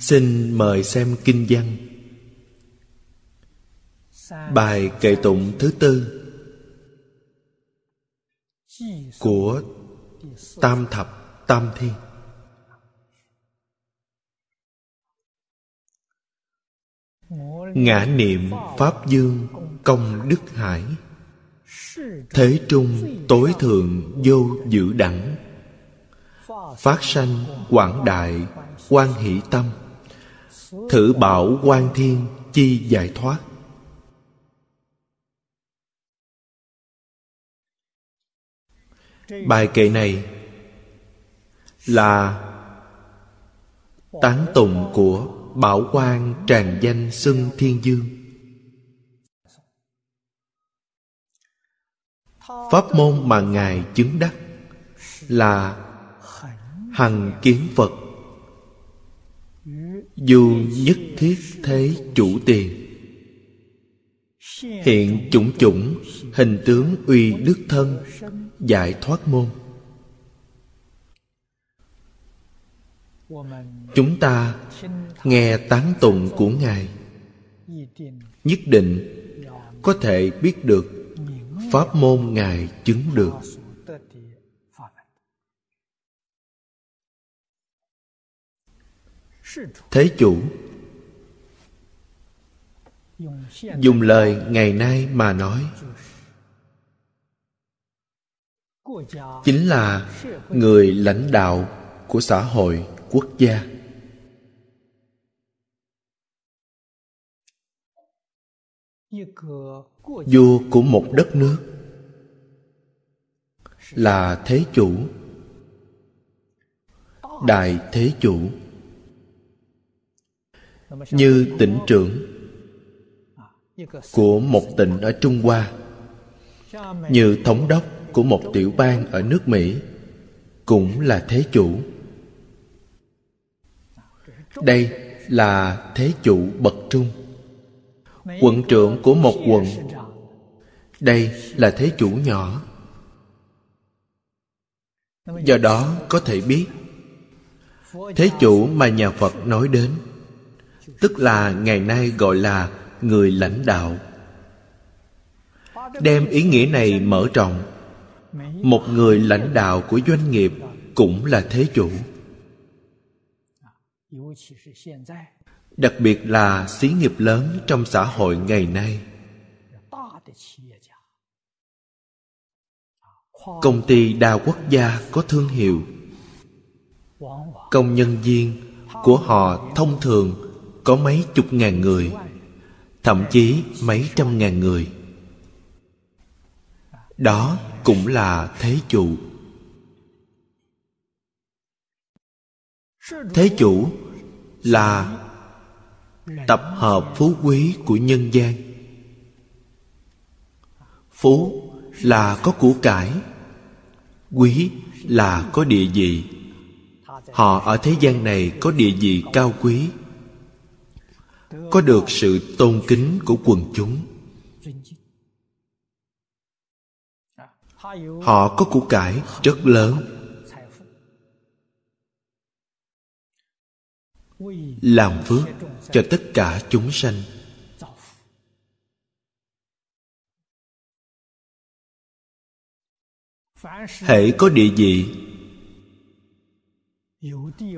xin mời xem kinh văn. Bài kệ tụng thứ tư của tam thập tam thiên ngã niệm pháp dương công đức hải. Thế trung tối thượng vô dự đẳng. Phát sanh quảng đại quan hỷ tâm thử bảo quan thiên chi giải thoát. Bài kệ này là tán tụng của bảo quan tràn danh xưng thiên dương. Pháp môn mà ngài chứng đắc là hằng kiến phật dù nhất thiết thế chủ tiền. Hiện chủng chủng, hình tướng uy đức thân, giải thoát môn. Chúng ta nghe tán tụng của ngài. Nhất định có thể biết được pháp môn ngài chứng được. Thế chủ, dùng lời ngày nay mà nói. Chính là người lãnh đạo của xã hội quốc gia. Vua của một đất nước là thế chủ. Đại thế chủ như tỉnh trưởng của một tỉnh ở trung hoa, như thống đốc của một tiểu bang ở nước mỹ, cũng là thế chủ. Đây là thế chủ bậc trung, quận trưởng của một quận. Đây là thế chủ nhỏ. Do đó có thể biết, thế chủ mà nhà phật nói đến tức là ngày nay gọi là người lãnh đạo. Đem ý nghĩa này mở rộng, một người lãnh đạo của doanh nghiệp cũng là thế chủ. Đặc biệt là xí nghiệp lớn trong xã hội ngày nay. Công ty đa quốc gia có thương hiệu. Công nhân viên của họ thông thường có mấy chục ngàn người, thậm chí mấy trăm ngàn người. Đó cũng là thế chủ. Thế chủ là tập hợp phú quý của nhân gian. Phú là có của cải, quý là có địa vị. Họ ở thế gian này có địa vị cao quý có được sự tôn kính của quần chúng. Họ có của cải rất lớn. Làm phước cho tất cả chúng sanh. Hễ có địa vị,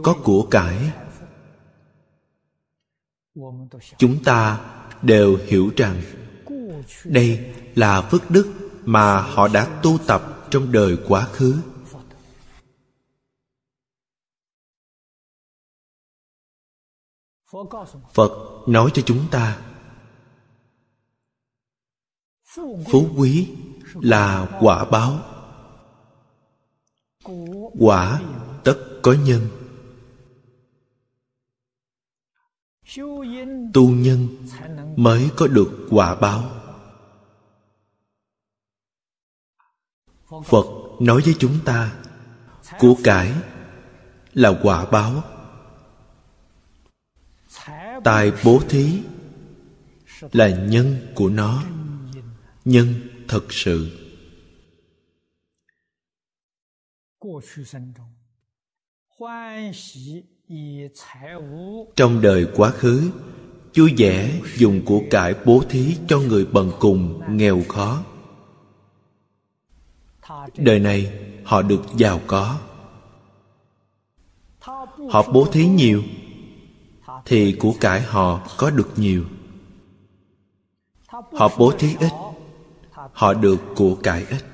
có của cải chúng ta đều hiểu rằng đây là phước đức mà họ đã tu tập trong đời quá khứ. Phật nói cho chúng ta, phú quý là quả báo, quả tất có nhân. Tu nhân mới có được quả báo. Phật nói với chúng ta, của cải là quả báo. Tài bố thí là nhân của nó, nhân thật sự trong đời quá khứ chú vẽ dùng của cải bố thí cho người bần cùng nghèo khó. Đời này, họ được giàu có. Họ bố thí nhiều, thì của cải họ có được nhiều. Họ bố thí ít, họ được của cải ít.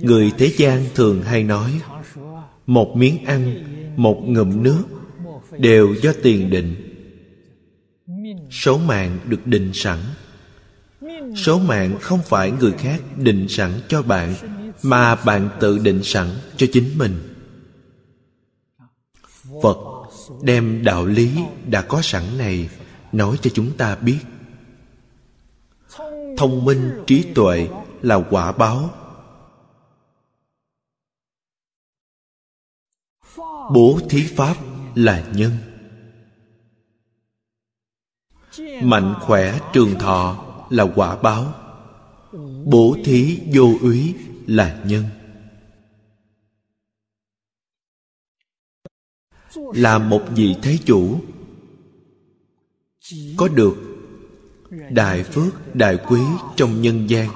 Người thế gian thường hay nói, một miếng ăn, một ngụm nước đều do tiền định. Số mạng được định sẵn. Số mạng không phải người khác định sẵn cho bạn, mà bạn tự định sẵn cho chính mình. Phật đem đạo lý đã có sẵn này nói cho chúng ta biết. Thông minh trí tuệ là quả báo bố thí pháp là nhân. Mạnh khỏe trường thọ là quả báo. Bố thí vô úy là nhân. Là một vị thế chủ. Có được đại phước, đại quý trong nhân gian.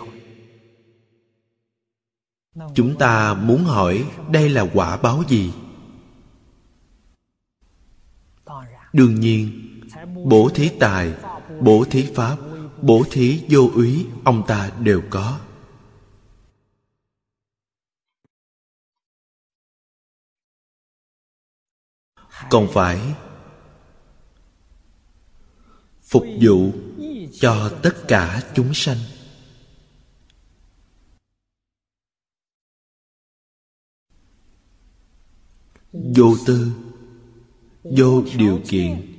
Chúng ta muốn hỏi đây là quả báo gì? Đương nhiên bổ thí tài bổ thí pháp bổ thí vô úy, ông ta đều có. Còn phải phục vụ cho tất cả chúng sanh. Vô tư vô điều kiện.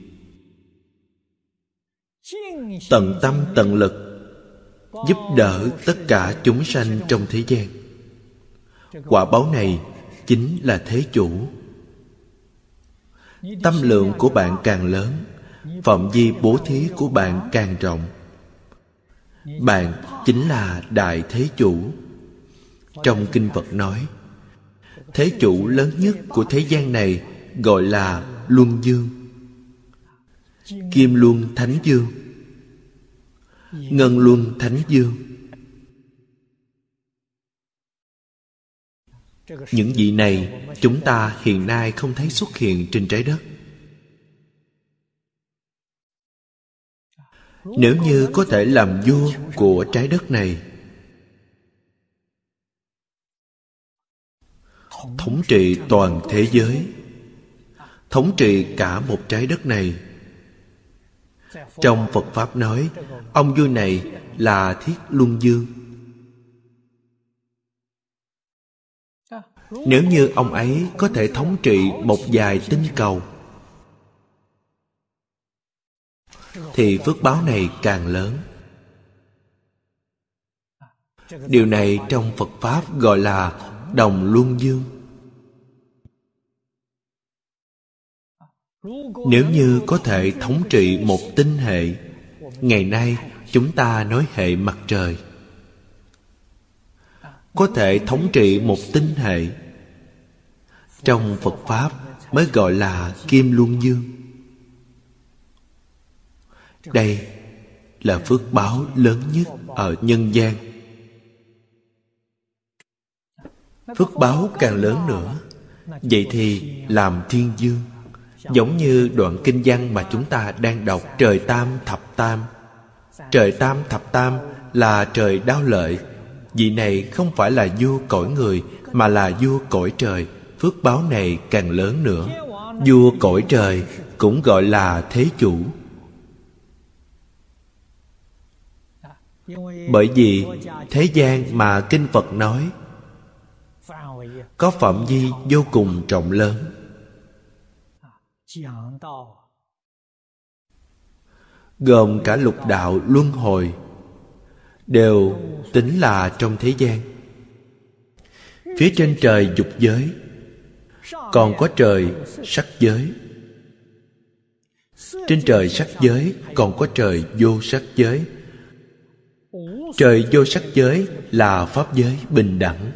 Tận tâm, tận lực giúp đỡ tất cả chúng sanh trong thế gian. Quả báo này chính là thế chủ. Tâm lượng của bạn càng lớn, phạm vi bố thí của bạn càng rộng. Bạn chính là đại thế chủ. Trong kinh phật nói, thế chủ lớn nhất của thế gian này gọi là luân dương kim luân thánh dương ngân luân thánh dương những vị này chúng ta hiện nay không thấy xuất hiện trên trái đất. Nếu như có thể làm vua của trái đất này, thống trị toàn thế giới thống trị cả một trái đất này. Trong phật pháp nói, ông vua này là thiết luân dương nếu như ông ấy có thể thống trị một vài tinh cầu, thì phước báo này càng lớn. Điều này trong phật pháp gọi là đồng luân dương nếu như có thể thống trị một tinh hệ, ngày nay chúng ta nói hệ mặt trời. Có thể thống trị một tinh hệ. Trong phật pháp mới gọi là kim luân dương đây là phước báo lớn nhất ở nhân gian. Phước báo càng lớn nữa, vậy thì làm thiên dương giống như đoạn kinh văn mà chúng ta đang đọc, trời tam thập tam. Trời tam thập tam là trời đao lợi. Vị này không phải là vua cõi người, mà là vua cõi trời. Phước báo này càng lớn nữa. Vua cõi trời cũng gọi là thế chủ. Bởi vì thế gian mà kinh phật nói, có phạm vi vô cùng rộng lớn gồm cả lục đạo luân hồi đều tính là trong thế gian. Phía trên trời dục giới, còn có trời sắc giới. Trên trời sắc giới, còn có trời vô sắc giới. Trời vô sắc giới là pháp giới bình đẳng.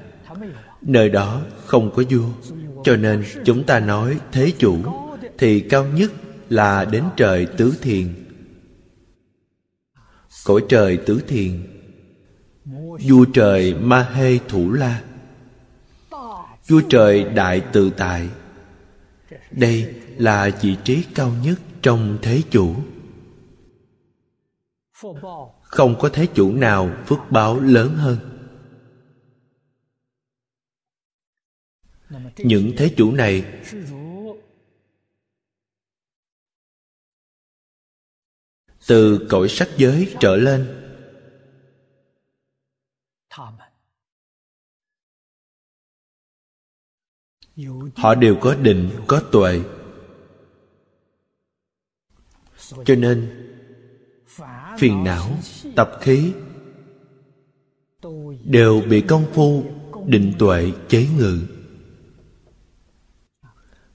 Nơi đó không có vua, cho nên chúng ta nói thế chủ thì cao nhất là đến trời tứ thiền. Cõi trời tứ thiền, vua trời ma hê thủ la vua trời đại tự tại. Đây là vị trí cao nhất trong thế chủ. Không có thế chủ nào phước báo lớn hơn. Những thế chủ này từ cõi sắc giới trở lên. Họ đều có định, có tuệ. Cho nên, phiền não, tập khí đều bị công phu, định tuệ, chế ngự.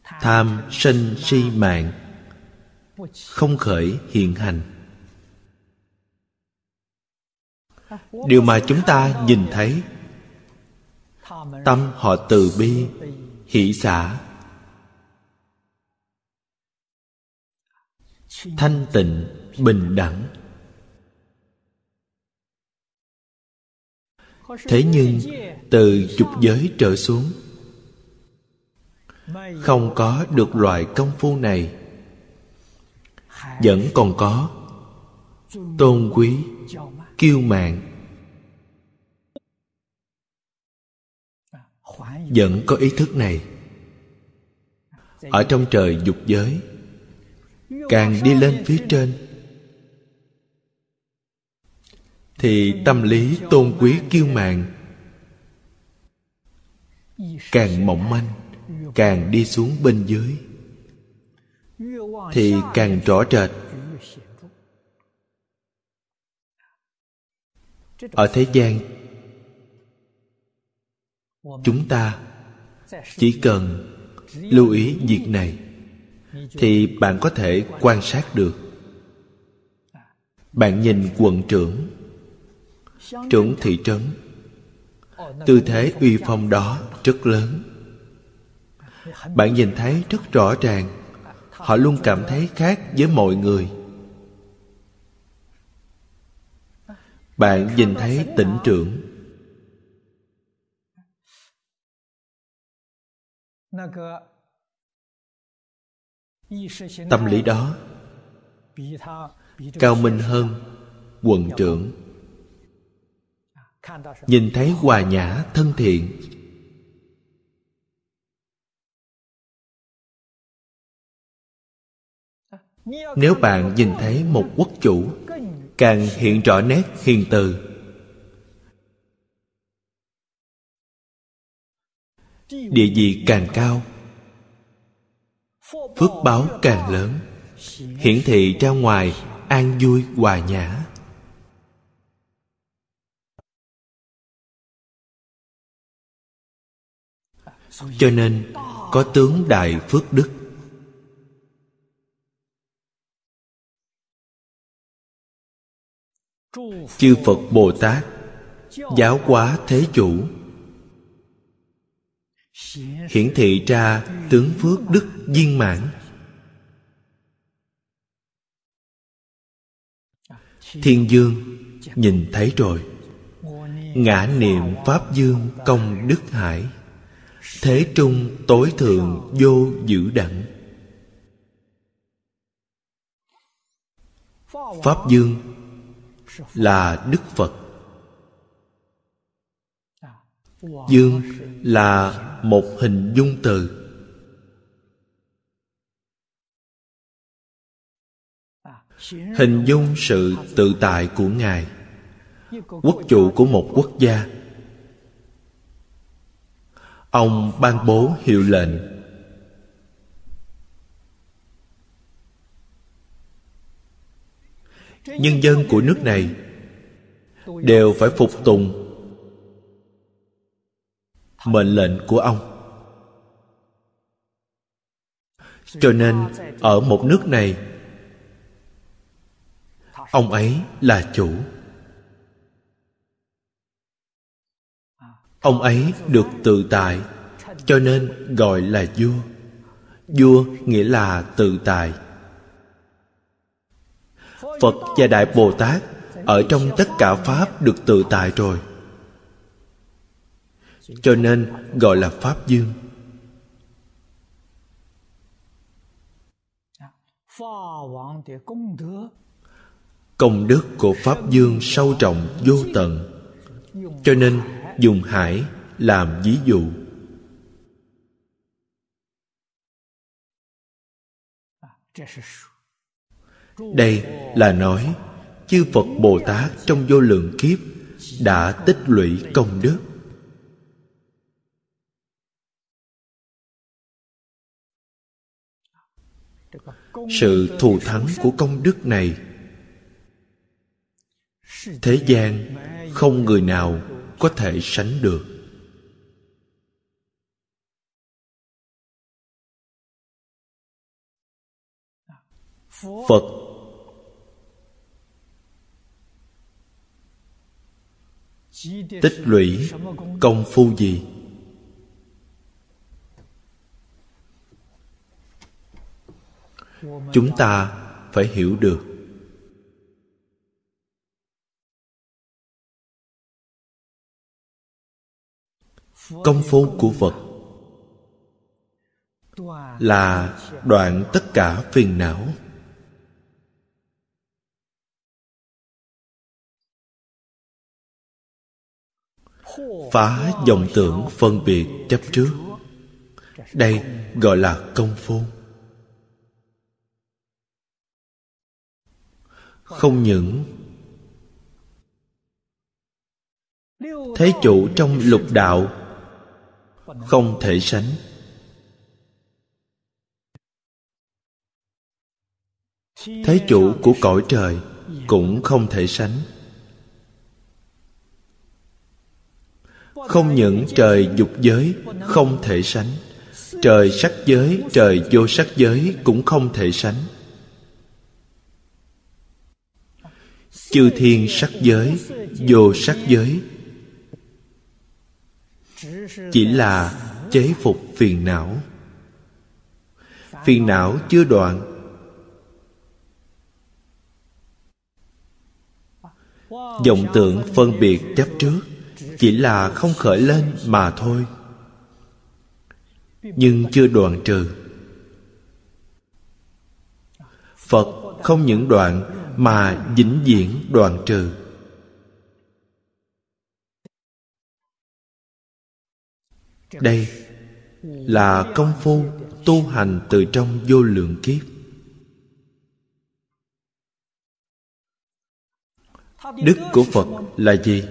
Tham sân si mạng, không khởi hiện hành. Điều mà chúng ta nhìn thấy. Tâm họ từ bi, hỷ xả. Thanh tịnh, bình đẳng. Thế nhưng, từ dục giới trở xuống, không có được loại công phu này. Vẫn còn có tôn quý kiêu mạn. Vẫn có ý thức này. Ở trong trời dục giới, càng đi lên phía trên, thì tâm lý tôn quý kiêu mạn càng mỏng manh, càng đi xuống bên dưới, thì càng rõ rệt. Ở thế gian, chúng ta chỉ cần lưu ý việc này thì bạn có thể quan sát được. Bạn nhìn quận trưởng trưởng thị trấn. Tư thế uy phong đó rất lớn. Bạn nhìn thấy rất rõ ràng, họ luôn cảm thấy khác với mọi người. Bạn nhìn thấy tỉnh trưởng. Tâm lý đó cao minh hơn quận trưởng. Nhìn thấy hòa nhã thân thiện. Nếu bạn nhìn thấy một quốc chủ càng hiện rõ nét hiền từ. Địa vị càng cao, phước báo càng lớn, hiển thị ra ngoài an vui hòa nhã. Cho nên, có tướng đại phước đức. Chư phật bồ tát, giáo hóa thế chủ. Hiển thị ra tướng phước đức viên mãn. Thiên dương, nhìn thấy rồi. Ngã niệm pháp dương công đức hải. Thế trung tối thượng vô dữ đẳng. Pháp dương là đức phật. Dương là một hình dung từ. Hình dung sự tự tại của ngài, quốc chủ của một quốc gia. Ông ban bố hiệu lệnh. Nhân dân của nước này đều phải phục tùng mệnh lệnh của ông. Cho nên, ở một nước này, ông ấy là chủ. Ông ấy được tự tại, cho nên gọi là vua. Vua nghĩa là tự tại phật và đại bồ tát ở trong tất cả pháp được tự tại rồi. Cho nên gọi là pháp dương. Công đức của pháp dương sâu trọng vô tận. Cho nên dùng hải làm ví dụ đây là nói, chư phật bồ tát trong vô lượng kiếp đã tích lũy công đức. Sự thù thắng của công đức này, thế gian không người nào có thể sánh được. Phật tích lũy công phu gì? Chúng ta phải hiểu được. Công phu của phật là đoạn tất cả phiền não. Phá dòng tưởng phân biệt chấp trước. Đây gọi là công phu. Không những thế chủ trong lục đạo không thể sánh. Thế chủ của cõi trời cũng không thể sánh. Không những trời dục giới không thể sánh, trời sắc giới, trời vô sắc giới cũng không thể sánh. Chư thiên sắc giới, vô sắc giới, chỉ là chế phục phiền não. Phiền não chưa đoạn. Vọng tưởng phân biệt chấp trước chỉ là không khởi lên mà thôi. Nhưng chưa đoạn trừ. Phật không những đoạn mà vĩnh viễn đoạn trừ. Đây là công phu tu hành từ trong vô lượng kiếp. Đức của phật là gì?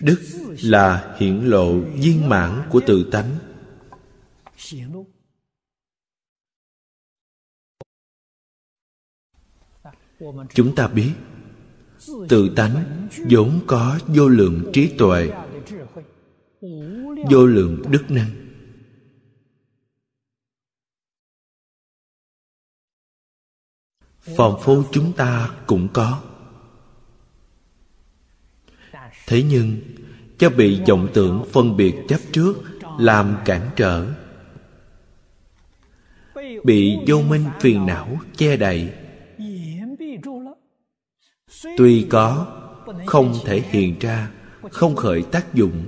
Đức là hiển lộ viên mãn của tự tánh. Chúng ta biết tự tánh vốn có vô lượng trí tuệ, vô lượng đức năng. Phàm phu chúng ta cũng có thế nhưng, cho bị vọng tưởng phân biệt chấp trước, làm cản trở. Bị vô minh phiền não che đậy. Tuy có, không thể hiện ra, không khởi tác dụng.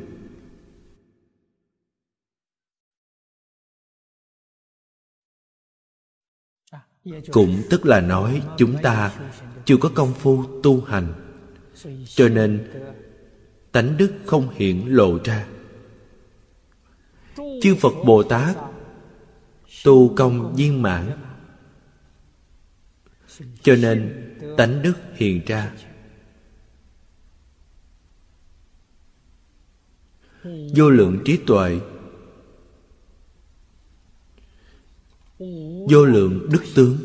Cũng tức là nói chúng ta chưa có công phu tu hành. Cho nên tánh đức không hiện lộ ra. Chư phật bồ tát tu công viên mãn, cho nên tánh đức hiện ra. Vô lượng trí tuệ, vô lượng đức tướng.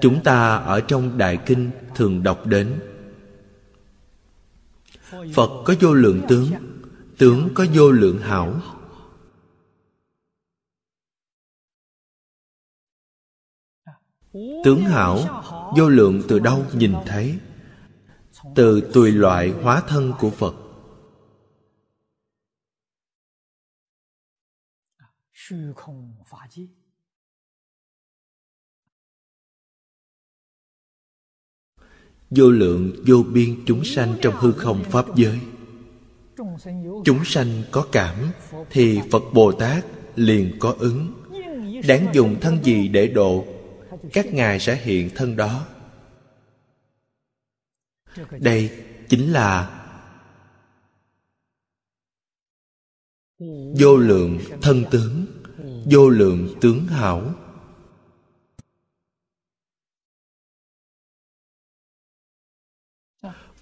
Chúng ta ở trong đại kinh thường đọc đến phật có vô lượng tướng tướng có vô lượng hảo. Tướng hảo, vô lượng từ đâu nhìn thấy? Từ tùy loại hóa thân của phật. hư không pháp 界 vô lượng, vô biên chúng sanh trong hư không pháp giới. Chúng sanh có cảm thì phật bồ tát liền có ứng. Đáng dùng thân gì để độ? Các ngài sẽ hiện thân đó. Đây chính là vô lượng thân tướng, vô lượng tướng hảo.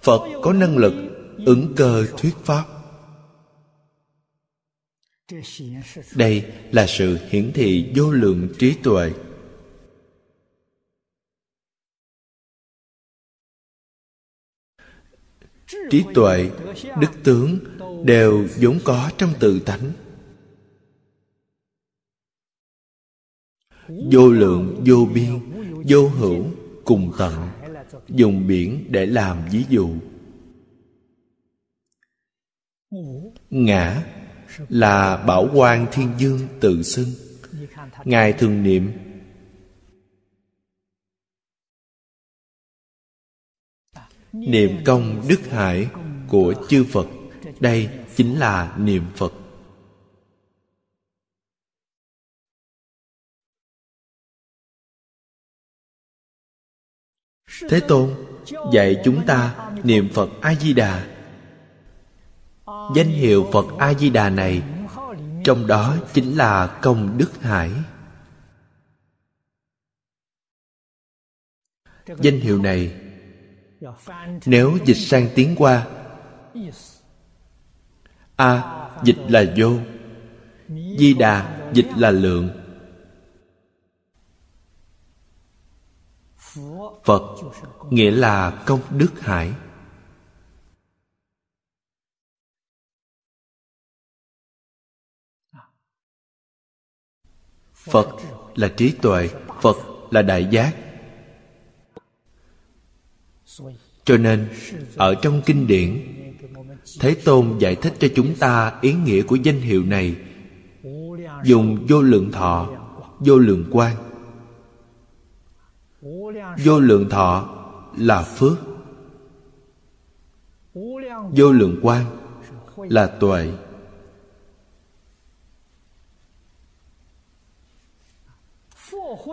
Phật có năng lực ứng cơ thuyết pháp. Đây là sự hiển thị vô lượng trí tuệ. Trí tuệ, đức tướng đều vốn có trong tự tánh. Vô lượng vô biên, vô hữu, cùng tận dùng biển để làm ví dụ. Ngã là bảo quan thiên dương tự xưng. Ngài thường niệm niệm công đức hải của chư phật, đây chính là niệm phật. Thế tôn, dạy chúng ta niệm phật a di đà danh hiệu phật a di đà này, trong đó chính là công đức hải. Danh hiệu này, nếu dịch sang tiếng qua a dịch là vô di đà dịch là lượng. Phật, nghĩa là công đức hải. Phật là trí tuệ, phật là đại giác. Cho nên, ở trong kinh điển, thế tôn giải thích cho chúng ta ý nghĩa của danh hiệu này. Dùng vô lượng thọ, vô lượng quan vô lượng thọ là phước. Vô lượng quan là tuệ.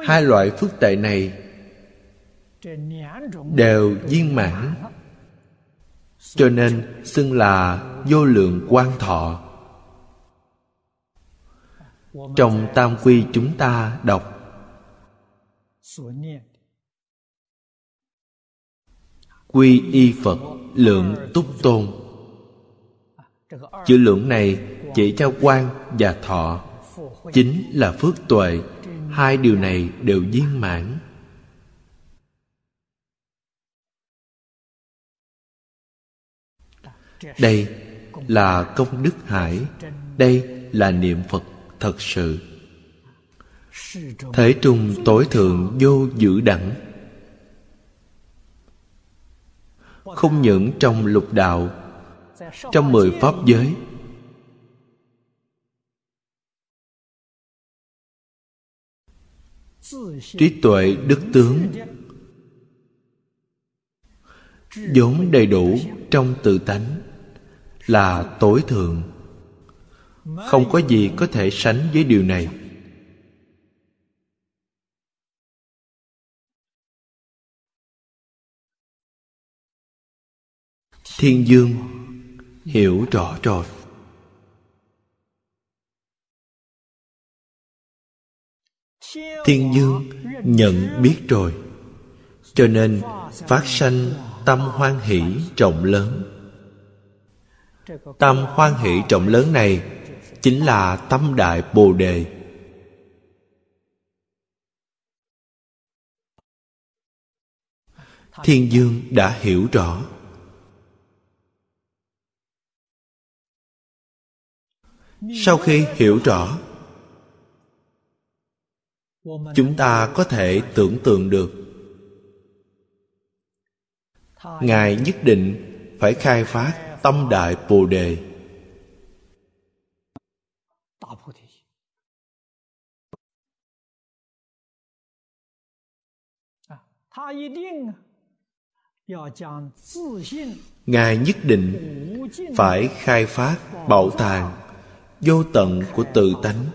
Hai loại phước tệ này đều viên mãn, cho nên xưng là vô lượng quan thọ. Trong tam quy chúng ta đọc quy y phật lượng túc tôn. Chữ lượng này chỉ cho quan và thọ, chính là phước tuệ. Hai điều này đều viên mãn. Đây là công đức hải, đây là niệm phật thật sự. Thế trung tối thượng vô dữ đẳng. Không những trong lục đạo, trong mười pháp giới. Trí tuệ đức tướng vốn đầy đủ trong tự tánh, là tối thượng. Không có gì có thể sánh với điều này. Thiên dương hiểu rõ rồi. Thiên dương nhận biết rồi, cho nên phát sanh tâm hoan hỷ trọng lớn. Tâm hoan hỷ trọng lớn này chính là tâm đại bồ đề. Thiên dương đã hiểu rõ. Sau khi hiểu rõ, chúng ta có thể tưởng tượng được. Ngài nhất định phải khai phát tâm đại bồ đề. Ngài nhất định phải khai phát bảo tàng vô tận của tự tánh.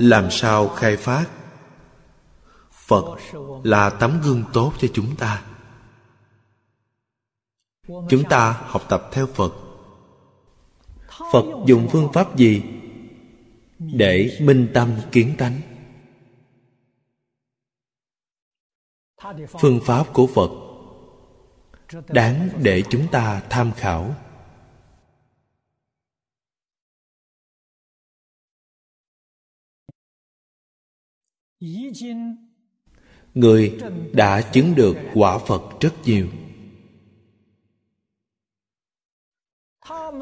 Làm sao khai phát? Phật là tấm gương tốt cho chúng ta. Chúng ta học tập theo phật. Phật dùng phương pháp gì để minh tâm kiến tánh? Phương pháp của phật đáng để chúng ta tham khảo. Người đã chứng được quả phật rất nhiều.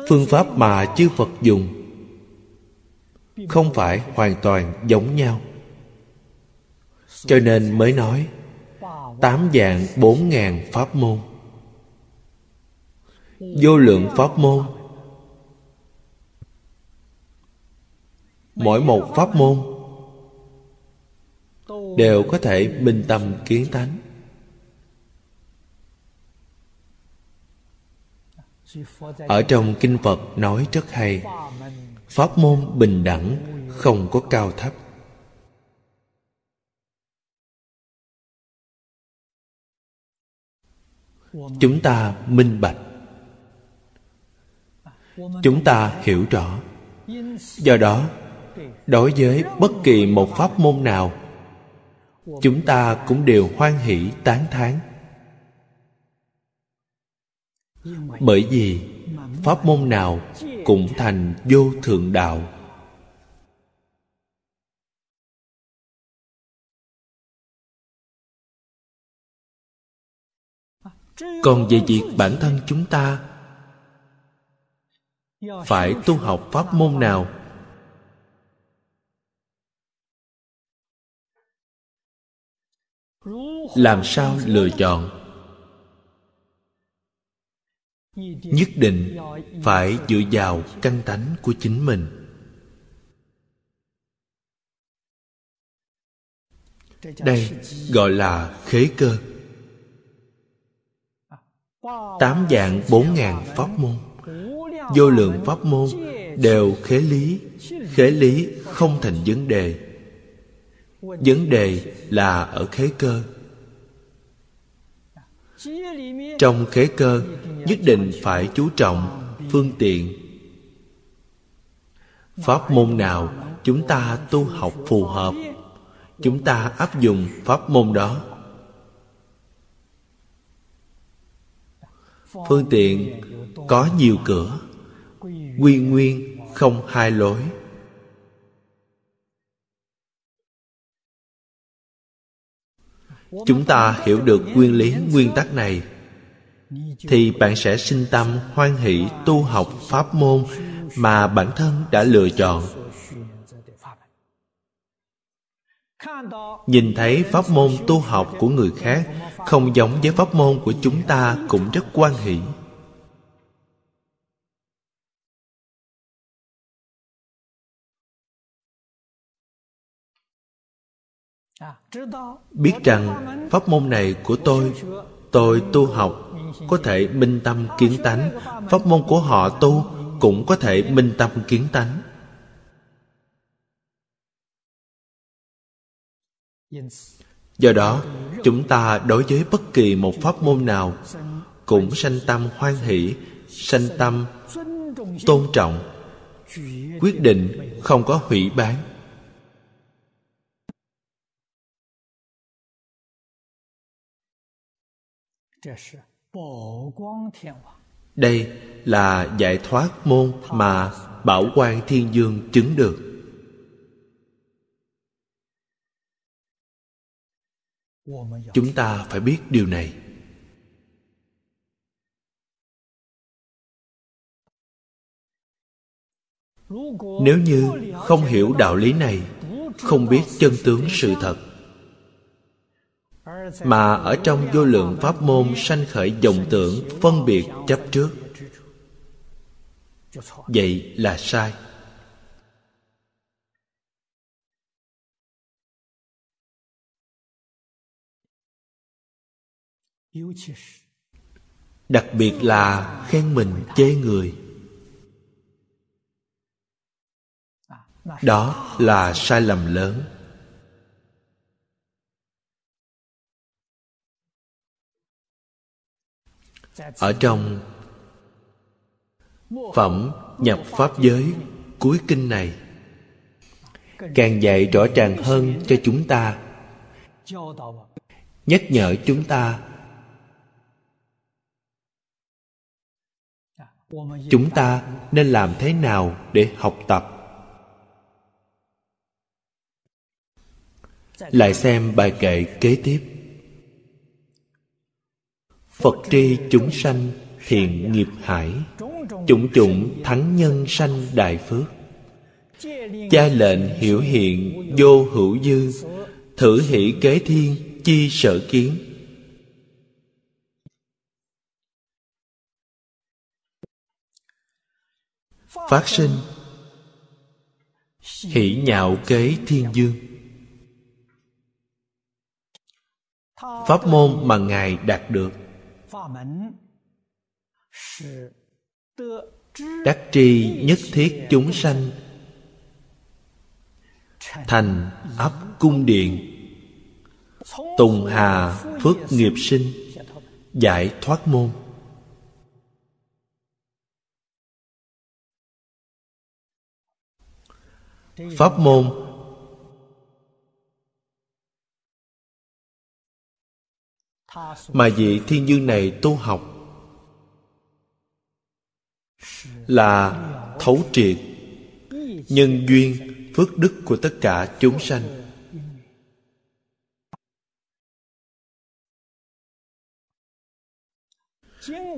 Phương pháp mà chư phật dùng không phải hoàn toàn giống nhau. Cho nên mới nói tám dạng bốn ngàn pháp môn vô lượng pháp môn. Mỗi một pháp môn đều có thể minh tâm kiến tánh. Ở trong kinh phật nói rất hay, pháp môn bình đẳng không có cao thấp. Chúng ta minh bạch chúng ta hiểu rõ. Do đó, đối với bất kỳ một pháp môn nào, chúng ta cũng đều hoan hỷ, tán thán. Bởi vì pháp môn nào cũng thành vô thượng đạo. Còn về việc bản thân chúng ta phải tu học pháp môn nào? Làm sao lựa chọn? Nhất định phải dựa vào căn tánh của chính mình. Đây gọi là khế cơ. Tám dạng bốn ngàn pháp môn vô lượng pháp môn đều khế lý. Khế lý không thành vấn đề. Vấn đề là ở khế cơ. Trong khế cơ, nhất định phải chú trọng phương tiện. Pháp môn nào chúng ta tu học phù hợp, chúng ta áp dụng pháp môn đó. Phương tiện có nhiều cửa quy nguyên không hai lối chúng ta hiểu được nguyên lý, nguyên tắc này, thì bạn sẽ sinh tâm hoan hỷ tu học pháp môn mà bản thân đã lựa chọn. Nhìn thấy pháp môn tu học của người khác không giống với pháp môn của chúng ta cũng rất quan hỷ. Biết rằng pháp môn này của tôi tôi tu học, có thể minh tâm kiến tánh. Pháp môn của họ tu cũng có thể minh tâm kiến tánh. Do đó, chúng ta đối với bất kỳ một pháp môn nào cũng sanh tâm hoan hỷ, sanh tâm tôn trọng, quyết định không có hủy bán. Đây là giải thoát môn mà bảo quan thiên dương chứng được. Chúng ta phải biết điều này. Nếu như không hiểu đạo lý này, không biết chân tướng sự thật mà ở trong vô lượng pháp môn sanh khởi vọng tưởng, phân biệt chấp trước. Vậy là sai. Đặc biệt là khen mình chê người. Đó là sai lầm lớn. Ở trong phẩm nhập pháp giới cuối kinh này, càng dạy rõ ràng hơn cho chúng ta, nhắc nhở chúng ta chúng ta nên làm thế nào để học tập. Lại xem bài kệ kế tiếp phật tri chúng sanh, thiện nghiệp hải. Chủng chủng thắng nhân sanh đại phước. Cha lệnh hiểu hiện, vô hữu dư. Thử hỷ kế thiên, chi sở kiến. Phát sinh. Hỷ nhạo kế thiên dương. Pháp môn mà ngài đạt được đắc tri nhất thiết chúng sanh. Thành ấp cung điện. Tùng hà phước nghiệp sinh. Giải thoát môn. Pháp môn mà vị thiên dương này tu học là thấu triệt nhân duyên phước đức của tất cả chúng sanh.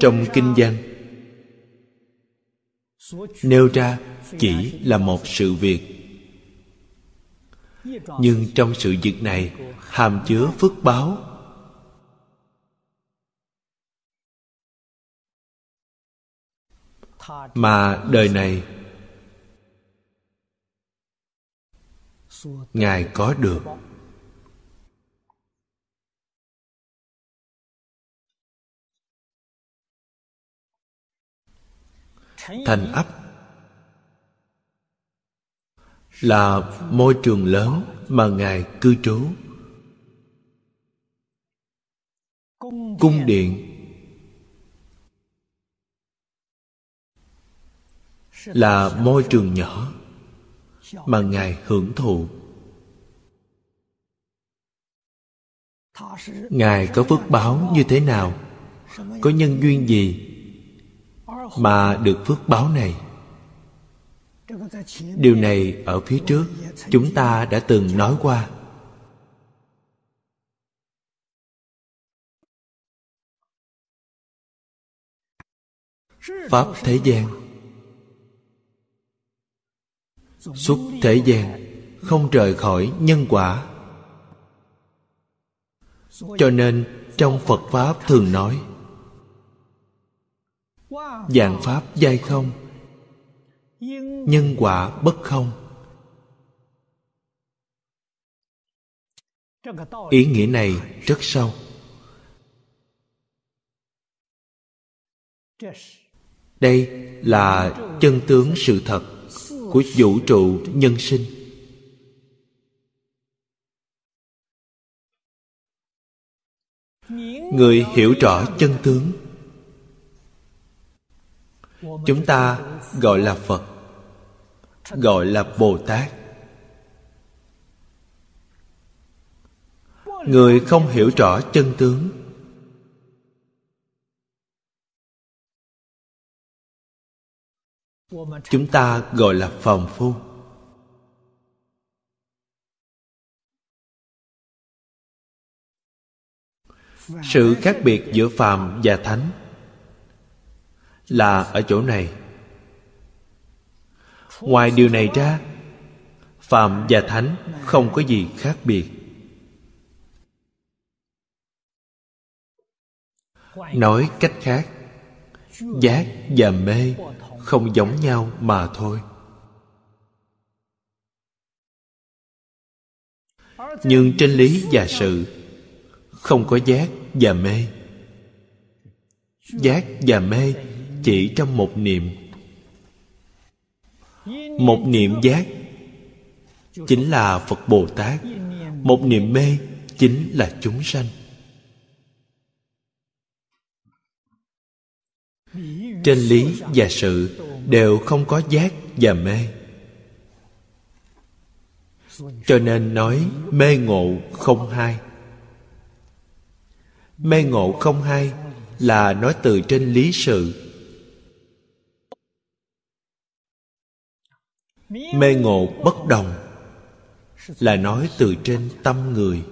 Trong kinh văn, nêu ra chỉ là một sự việc. Nhưng trong sự việc này hàm chứa phước báo. Mà đời này, ngài có được. Thành ấp là môi trường lớn mà ngài cư trú. Cung điện là môi trường nhỏ mà ngài hưởng thụ. Ngài có phước báo như thế nào? Có nhân duyên gì mà được phước báo này? Điều này ở phía trước chúng ta đã từng nói qua. Pháp thế gian xuất thế gian, không rời khỏi nhân quả. Cho nên trong phật pháp thường nói dạng pháp giai không, nhân quả bất không. Ý nghĩa này rất sâu. Đây là chân tướng sự thật của vũ trụ nhân sinh. Người hiểu rõ chân tướng. Chúng ta gọi là phật, gọi là bồ tát. Người không hiểu rõ chân tướng chúng ta gọi là phàm phu. Sự khác biệt giữa phàm và thánh là ở chỗ này. Ngoài điều này ra phạm và thánh không có gì khác biệt. Nói cách khác, giác và mê không giống nhau mà thôi. Nhưng trên lý và sự, không có giác và mê. Giác và mê chỉ trong một niệm. Một niệm giác chính là phật bồ tát. Một niệm mê chính là chúng sanh. Trên lý và sự đều không có giác và mê. Cho nên nói mê ngộ không hai. Mê ngộ không hai là nói từ trên lý sự. Mê ngộ bất đồng là nói từ trên tâm người.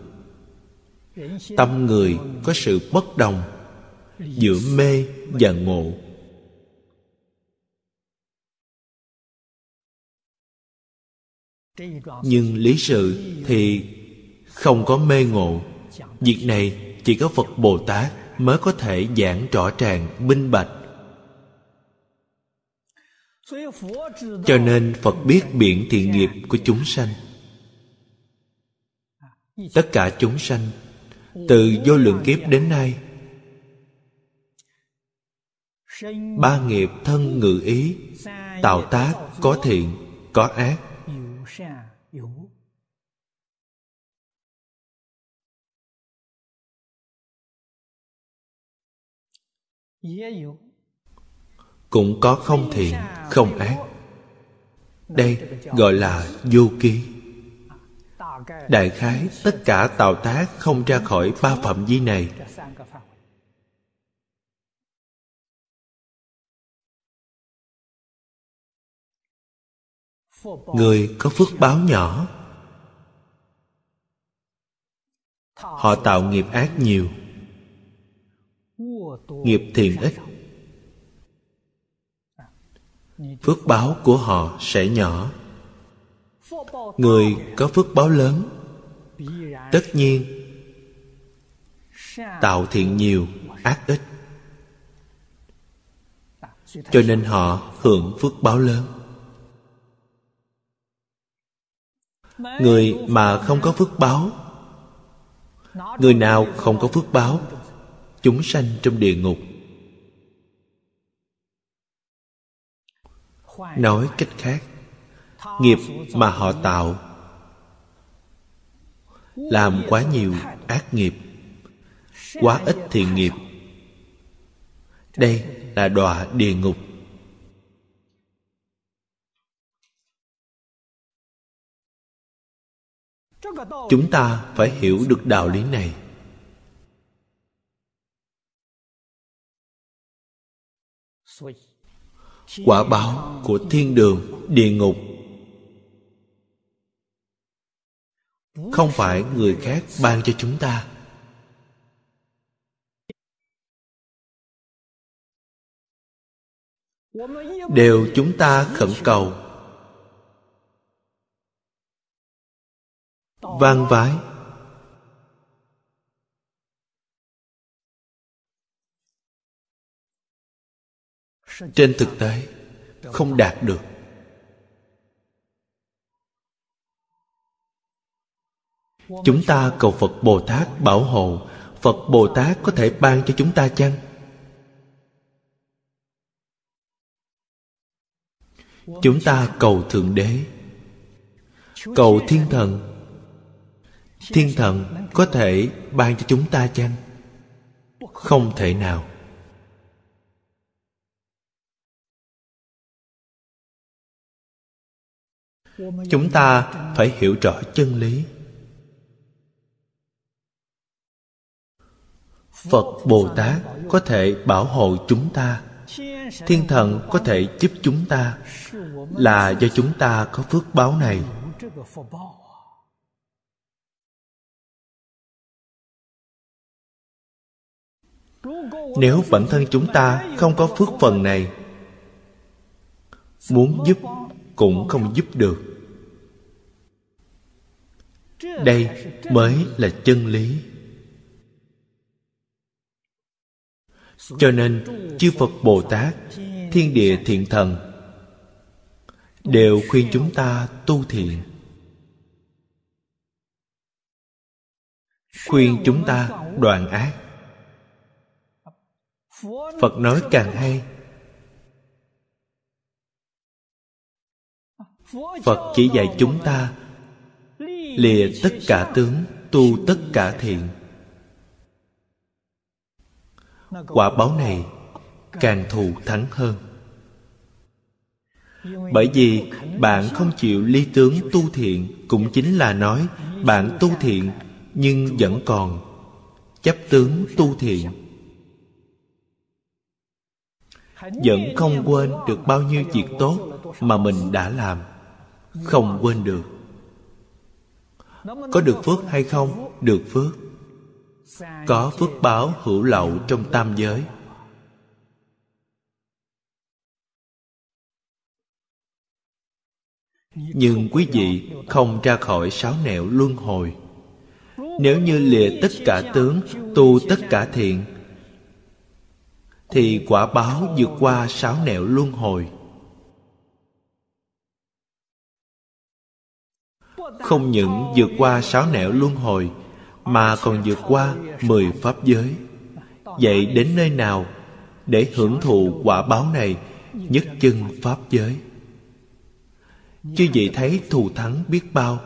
Tâm người có sự bất đồng giữa mê và ngộ. Nhưng lý sự thì không có mê ngộ. Việc này chỉ có phật bồ tát mới có thể giảng rõ ràng, minh bạch. Cho nên phật biết biển thiện nghiệp của chúng sanh. Tất cả chúng sanh, từ vô lượng kiếp đến nay, ba nghiệp thân ngự ý, tạo tác, có thiện, có ác cũng có không thiện không ác. Đây gọi là vô ký. Đại khái tất cả tạo tác không ra khỏi ba phạm vi này. người có phước báo nhỏ. Họ tạo nghiệp ác nhiều nghiệp thiện ít phước báo của họ sẽ nhỏ. Người có phước báo lớn, tất nhiên tạo thiện nhiều, ác ít. Cho nên họ hưởng phước báo lớn. Người mà không có phước báo, người nào không có phước báo? Chúng sanh trong địa ngục. Nói cách khác, nghiệp mà họ tạo làm quá nhiều ác nghiệp, quá ít thiện nghiệp. Đây là đọa địa ngục. Chúng ta phải hiểu được đạo lý này. Quả báo của thiên đường, địa ngục. Không phải người khác ban cho chúng ta. Đều chúng ta khẩn cầu. Van vái. Trên thực tế, không đạt được. Chúng ta cầu phật bồ tát bảo hộ, phật bồ tát có thể ban cho chúng ta chăng? Chúng ta cầu thượng đế. Cầu thiên thần. Thiên thần có thể ban cho chúng ta chăng? Không thể nào. Chúng ta phải hiểu rõ chân lý. Phật bồ tát có thể bảo hộ chúng ta. Thiên thần có thể giúp chúng ta. Là do chúng ta có phước báo này. Nếu bản thân chúng ta không có phước phần này, muốn giúp cũng không giúp được. Đây mới là chân lý. Cho nên chư phật bồ tát, thiên địa thiện thần đều khuyên chúng ta tu thiện. Khuyên chúng ta đoạn ác. Phật nói càng hay phật chỉ dạy chúng ta lìa tất cả tướng, tu tất cả thiện. Quả báo này càng thù thắng hơn. Bởi vì bạn không chịu ly tướng tu thiện, cũng chính là nói bạn tu thiện nhưng vẫn còn chấp tướng tu thiện. Vẫn không quên được bao nhiêu việc tốt mà mình đã làm không quên được. Có được phước hay không? Được phước. Có phước báo hữu lậu trong tam giới. Nhưng quý vị không ra khỏi sáu nẻo luân hồi. Nếu như lìa tất cả tướng, tu tất cả thiện, thì quả báo vượt qua sáu nẻo luân hồi. Không những vượt qua sáu nẻo luân hồi, mà còn vượt qua mười pháp giới. Vậy đến nơi nào để hưởng thụ quả báo này nhất chân pháp giới? Chư vị thấy thù thắng biết bao.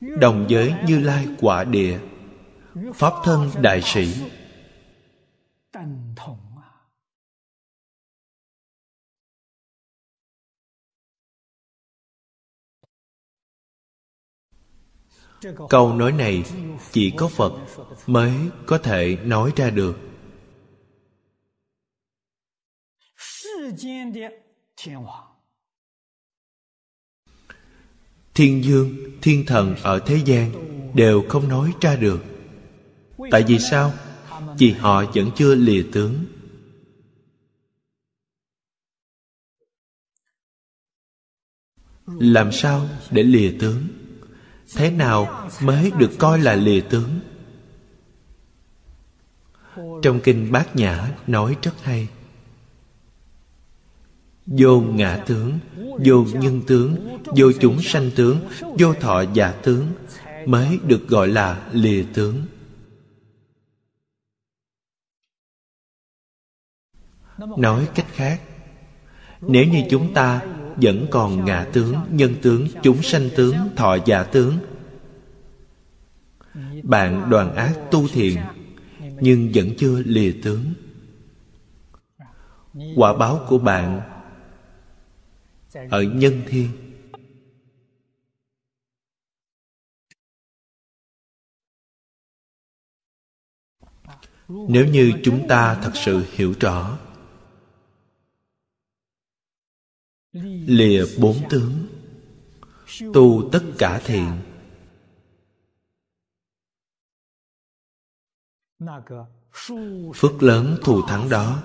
Đồng giới như lai quả địa, pháp thân đại sĩ. Câu nói này chỉ có phật mới có thể nói ra được. Thiên dương, thiên thần ở thế gian đều không nói ra được. Tại vì sao? Vì họ vẫn chưa lìa tướng. Làm sao để lìa tướng? Thế nào mới được coi là lìa tướng? Trong kinh bát nhã nói rất hay. Vô ngã tướng, vô nhân tướng, vô chúng sanh tướng, vô thọ giả tướng mới được gọi là lìa tướng. Nói cách khác, nếu như chúng ta vẫn còn ngã tướng, nhân tướng, chúng sanh tướng, thọ giả tướng. Bạn đoàn ác tu thiện, nhưng vẫn chưa lìa tướng. Quả báo của bạn ở nhân thiên. Nếu như chúng ta thật sự hiểu rõ lìa bốn tướng. Tu tất cả thiện. Phước lớn thù thắng đó.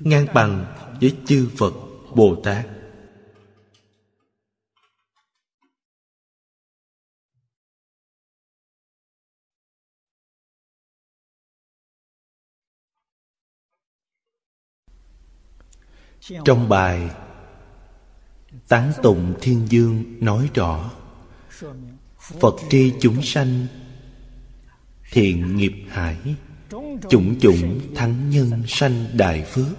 Ngang bằng với chư phật bồ tát trong bài tán tụng thiên dương nói rõ, phật tri chúng sanh, thiện nghiệp hải, chủng chủng thắng nhân sanh đại phước.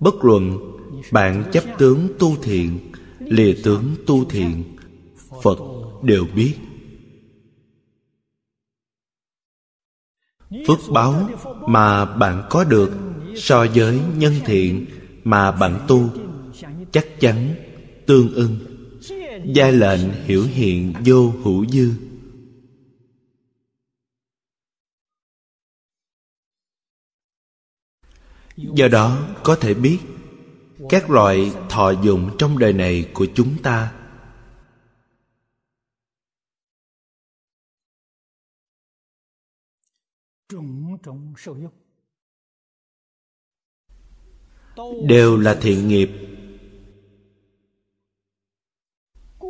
Bất luận bạn chấp tướng tu thiện, lìa tướng tu thiện, phật đều biết. Phước báo mà bạn có được so với nhân thiện mà bạn tu, chắc chắn, tương ưng. Giai lệnh hiểu hiện vô hữu dư. Do đó có thể biết, các loại thọ dụng trong đời này của chúng ta đều là thiện nghiệp.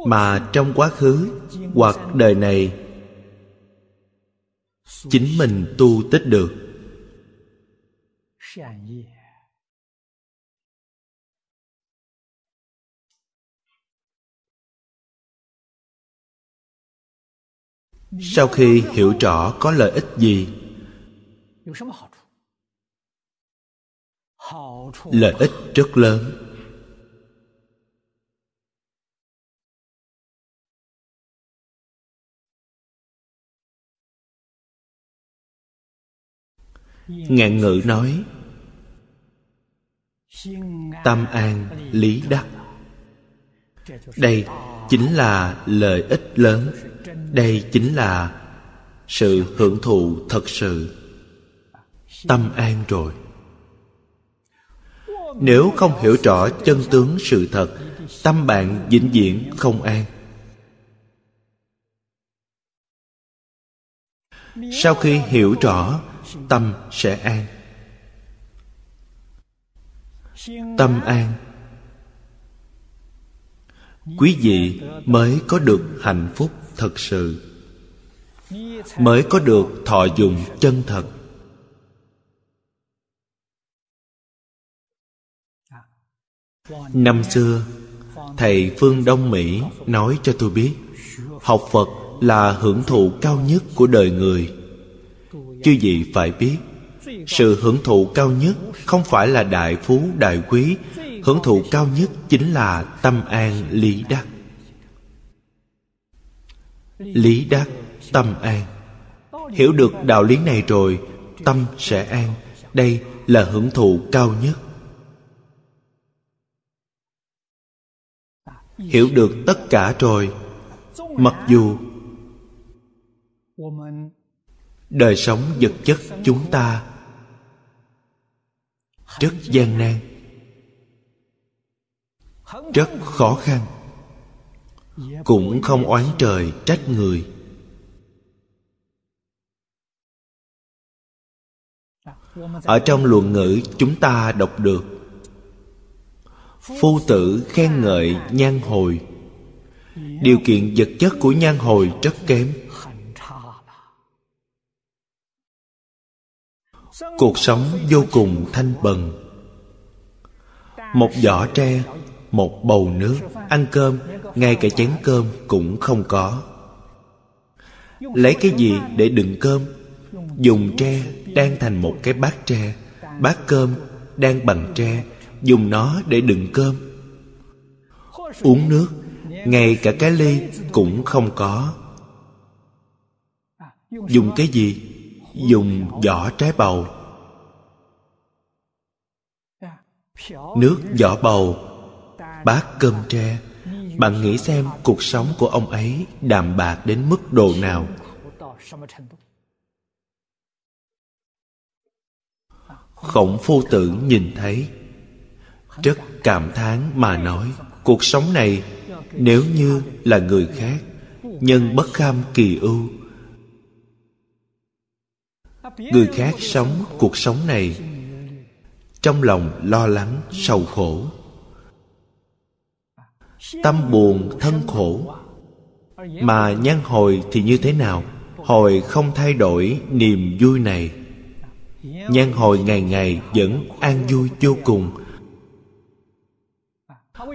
Mà trong quá khứ hoặc đời này, chính mình tu tích được. Sau khi hiểu rõ có lợi ích gì lợi ích rất lớn. Ngạn ngữ nói, tâm an lý đắc. Đây chính là lợi ích lớn. Đây chính là sự hưởng thụ thật sự. Tâm an rồi nếu không hiểu rõ chân tướng sự thật, tâm bạn vĩnh viễn không an. Sau khi hiểu rõ, tâm sẽ an. Tâm an. Quý vị mới có được hạnh phúc thật sự, mới có được thọ dụng chân thật. Năm xưa, thầy phương đông mỹ nói cho tôi biết, học phật là hưởng thụ cao nhất của đời người. Chứ gì phải biết, sự hưởng thụ cao nhất không phải là đại phú, đại quý. Hưởng thụ cao nhất chính là tâm an lý đắc. Lý đắc, tâm an. Hiểu được đạo lý này rồi, tâm sẽ an. Đây là hưởng thụ cao nhất. Hiểu được tất cả rồi. Mặc dù đời sống vật chất chúng ta rất gian nan, rất khó khăn, cũng không oán trời trách người. Ở trong luận ngữ chúng ta đọc được phu tử khen ngợi nhan hồi. Điều kiện vật chất của nhan hồi rất kém. Cuộc sống vô cùng thanh bần. Một giỏ tre, một bầu nước, ăn cơm, ngay cả chén cơm cũng không có. Lấy cái gì để đựng cơm? Dùng tre đang thành một cái bát tre, bát cơm đang bằng tre dùng nó để đựng cơm. Uống nước, ngay cả cái ly cũng không có. Dùng cái gì? Dùng vỏ trái bầu. Nước vỏ bầu. Bát cơm tre. Bạn nghĩ xem cuộc sống của ông ấy đạm bạc đến mức độ nào. Khổng phu tử nhìn thấy rất cảm thán mà nói, cuộc sống này, nếu như là người khác, nhân bất kham kỳ ưu. Người khác sống cuộc sống này, trong lòng lo lắng, sầu khổ. Tâm buồn, thân khổ. Mà nhân hồi thì như thế nào? Hồi không thay đổi niềm vui này. Nhân hồi ngày ngày vẫn an vui vô cùng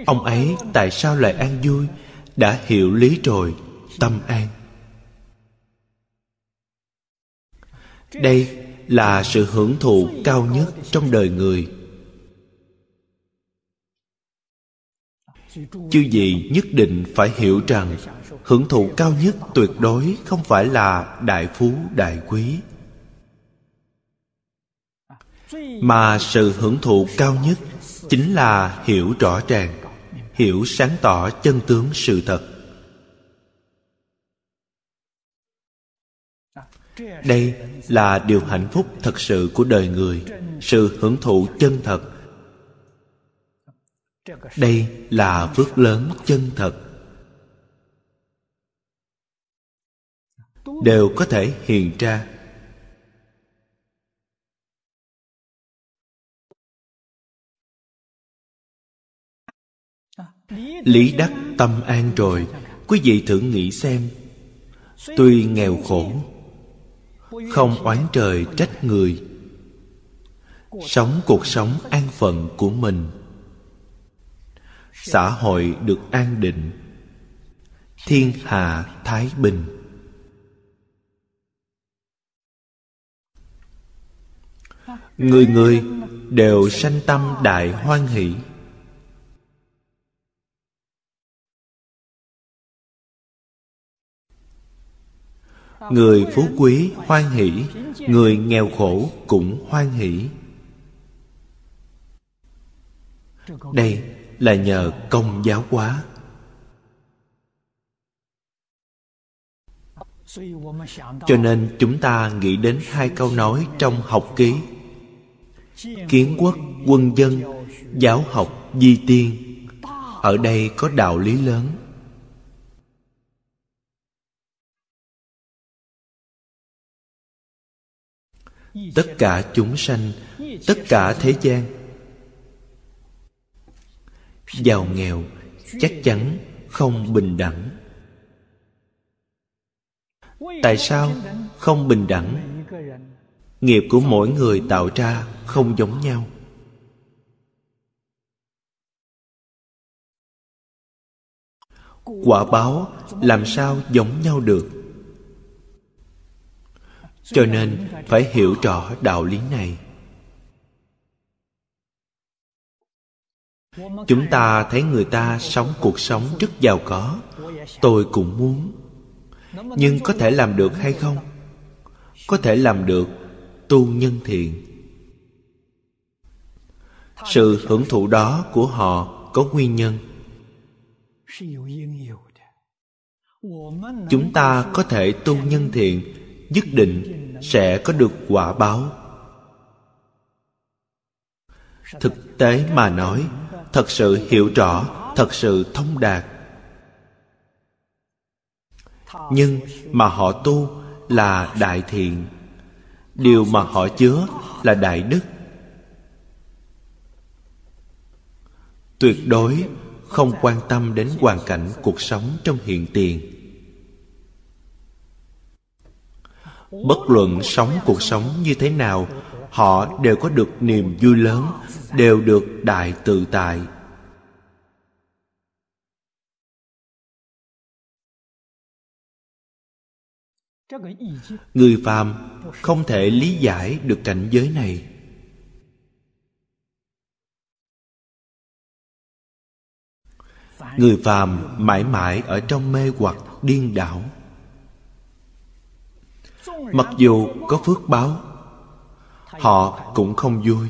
ông ấy tại sao lại an vui? Đã hiểu lý rồi, tâm an. Đây là sự hưởng thụ cao nhất trong đời người. Chư vị nhất định phải hiểu rằng, hưởng thụ cao nhất tuyệt đối không phải là đại phú, đại quý. Mà sự hưởng thụ cao nhất chính là hiểu rõ ràng hiểu sáng tỏ chân tướng sự thật. Đây là điều hạnh phúc thật sự của đời người, sự hưởng thụ chân thật. Đây là phước lớn chân thật. Đều có thể hiện ra lý đắc tâm an rồi, quý vị thử nghĩ xem. Tuy nghèo khổ, không oán trời trách người, sống cuộc sống an phận của mình. Xã hội được an định, thiên hạ thái bình. Người người đều sanh tâm đại hoan hỷ. Người phú quý hoan hỷ, người nghèo khổ cũng hoan hỷ. Đây là nhờ công giáo hóa. Cho nên chúng ta nghĩ đến hai câu nói trong học ký. Kiến quốc, quân dân, giáo học di tiên. Ở đây có đạo lý lớn. Tất cả chúng sanh, tất cả thế gian. Giàu nghèo, chắc chắn không bình đẳng. Tại sao không bình đẳng? Nghiệp của mỗi người tạo ra không giống nhau. Quả báo làm sao giống nhau được? Cho nên phải hiểu rõ đạo lý này. Chúng ta thấy người ta sống cuộc sống rất giàu có. Tôi cũng muốn. Nhưng có thể làm được hay không? Có thể làm được tu nhân thiện. Sự hưởng thụ đó của họ có nguyên nhân. Chúng ta có thể tu nhân thiện nhất định sẽ có được quả báo. Thực tế mà nói, thật sự hiểu rõ, thật sự thông đạt. Nhưng mà họ tu là đại thiện. Điều mà họ chứa là đại đức. Tuyệt đối không quan tâm đến hoàn cảnh cuộc sống trong hiện tiền. Bất luận sống cuộc sống như thế nào, họ đều có được niềm vui lớn, đều được đại tự tại. Người phàm không thể lý giải được cảnh giới này. Người phàm mãi mãi ở trong mê hoặc điên đảo mặc dù có phước báo, họ cũng không vui.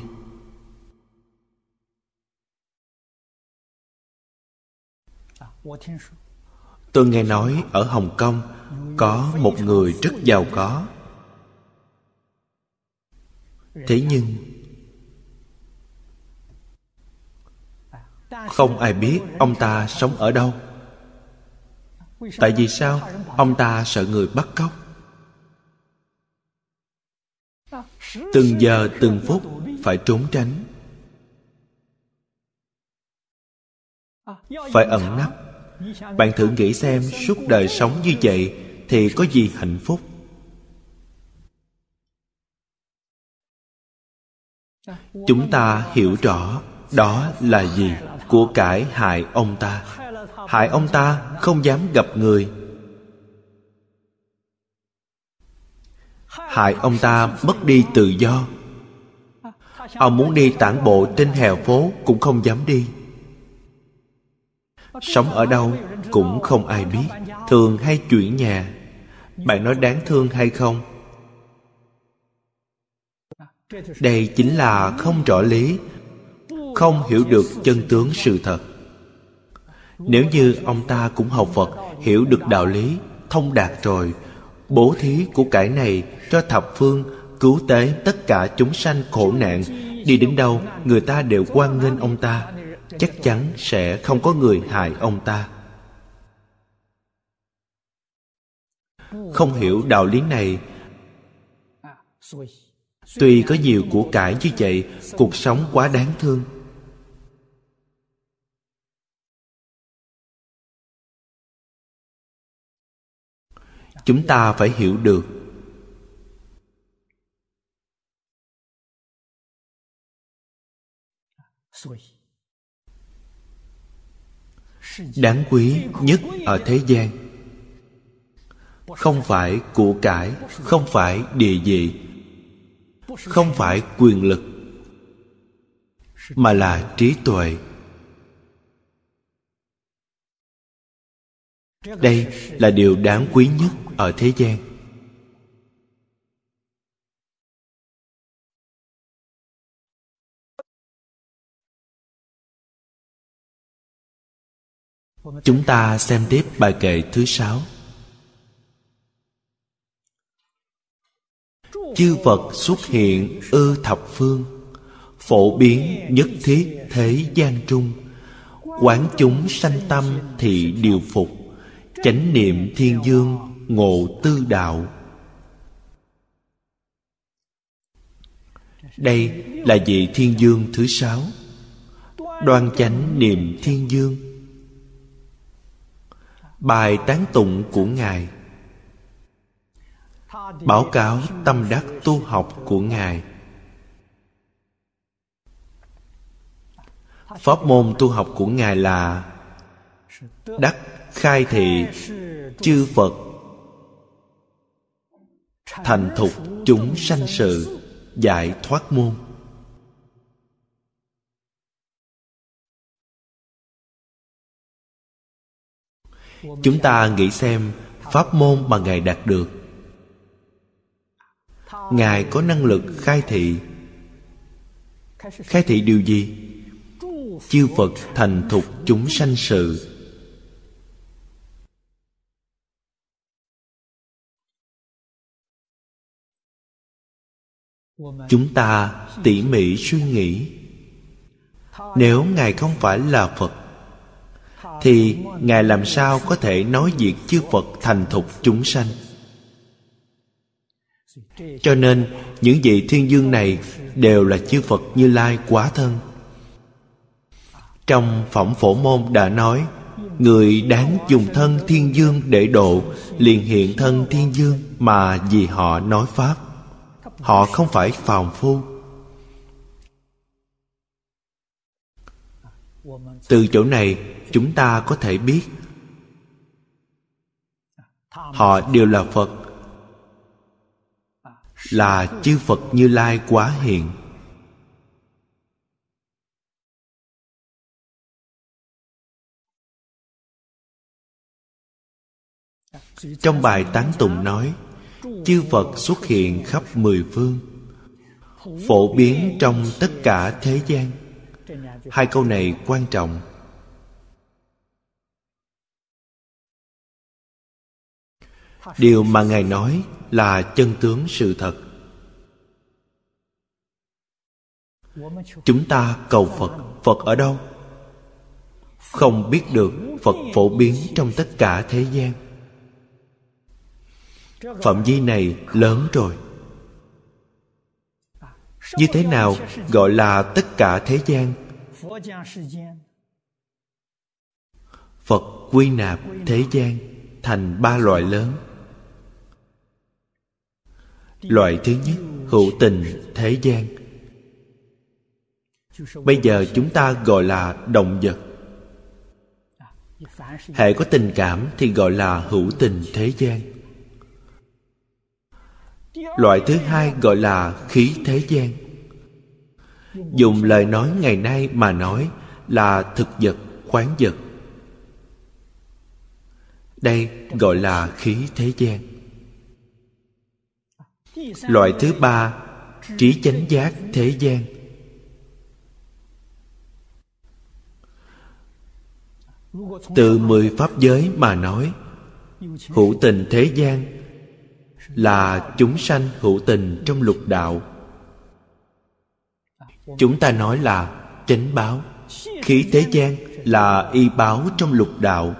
Tôi nghe nói ở hồng kông có một người rất giàu có. Thế nhưng, không ai biết ông ta sống ở đâu. Tại vì sao ông ta sợ người bắt cóc? Từng giờ, từng phút phải trốn tránh. Phải ẩn nấp. Bạn thử nghĩ xem, suốt đời sống như vậy thì có gì hạnh phúc? Chúng ta hiểu rõ đó là gì của cải hại ông ta. Hại ông ta không dám gặp người. Hại ông ta mất đi tự do. Ông muốn đi tản bộ trên hè phố cũng không dám đi. Sống ở đâu cũng không ai biết, thường hay chuyển nhà. Bạn nói đáng thương hay không? Đây chính là không rõ lý, không hiểu được chân tướng sự thật. Nếu như ông ta cũng học phật, hiểu được đạo lý, thông đạt rồi bố thí của cải này cho thập phương, cứu tế tất cả chúng sanh khổ nạn. Đi đến đâu, người ta đều quan nghênh ông ta. Chắc chắn sẽ không có người hại ông ta. Không hiểu đạo lý này. Tuy có nhiều của cải như vậy, cuộc sống quá đáng thương. Chúng ta phải hiểu được. Đáng quý nhất ở thế gian, không phải của cải, không phải địa vị, không phải quyền lực, mà là trí tuệ. Đây là điều đáng quý nhất ở thế gian. Chúng ta xem tiếp bài kệ thứ sáu. Chư phật xuất hiện ư thập phương, phổ biến nhất thiết thế gian trung. Quán chúng sanh tâm thì điều phục chánh niệm thiên dương ngộ tư đạo. Đây là vị thiên dương thứ sáu, đoan chánh niệm thiên dương. Bài tán tụng của ngài. Báo cáo tâm đắc tu học của ngài. Pháp môn tu học của ngài là đắc khai thị chư phật. Thành thục chúng sanh sự, giải thoát môn. Chúng ta nghĩ xem pháp môn mà ngài đạt được. Ngài có năng lực khai thị. Khai thị điều gì? Chư phật thành thục chúng sanh sự chúng ta tỉ mỉ suy nghĩ. Nếu ngài không phải là phật, thì ngài làm sao có thể nói việc chư phật thành thục chúng sanh? Cho nên, những vị thiên dương này đều là chư phật như lai quá thân. Trong phẩm phổ môn đã nói, người đáng dùng thân thiên dương để độ liền hiện thân thiên dương mà vì họ nói pháp họ không phải phàm phu. Từ chỗ này, chúng ta có thể biết, họ đều là phật, là chư phật như lai quá hiện. Trong bài tán tụng nói chư phật xuất hiện khắp mười phương, phổ biến trong tất cả thế gian. Hai câu này quan trọng. Điều mà ngài nói là chân tướng sự thật. Chúng ta cầu phật phật ở đâu? Không biết được phật phổ biến trong tất cả thế gian phạm vi này lớn rồi. Như thế nào gọi là tất cả thế gian? Phật quy nạp thế gian thành ba loại lớn. Loại thứ nhất, hữu tình thế gian. Bây giờ chúng ta gọi là động vật. Hệ có tình cảm thì gọi là hữu tình thế gian loại thứ hai gọi là khí thế gian. Dùng lời nói ngày nay mà nói là thực vật, khoáng vật. Đây gọi là khí thế gian. Loại thứ ba, trí chánh giác thế gian. Từ mười pháp giới mà nói, hữu tình thế gian là chúng sanh hữu tình trong lục đạo. Chúng ta nói là chánh báo. Khí thế gian là y báo trong lục đạo.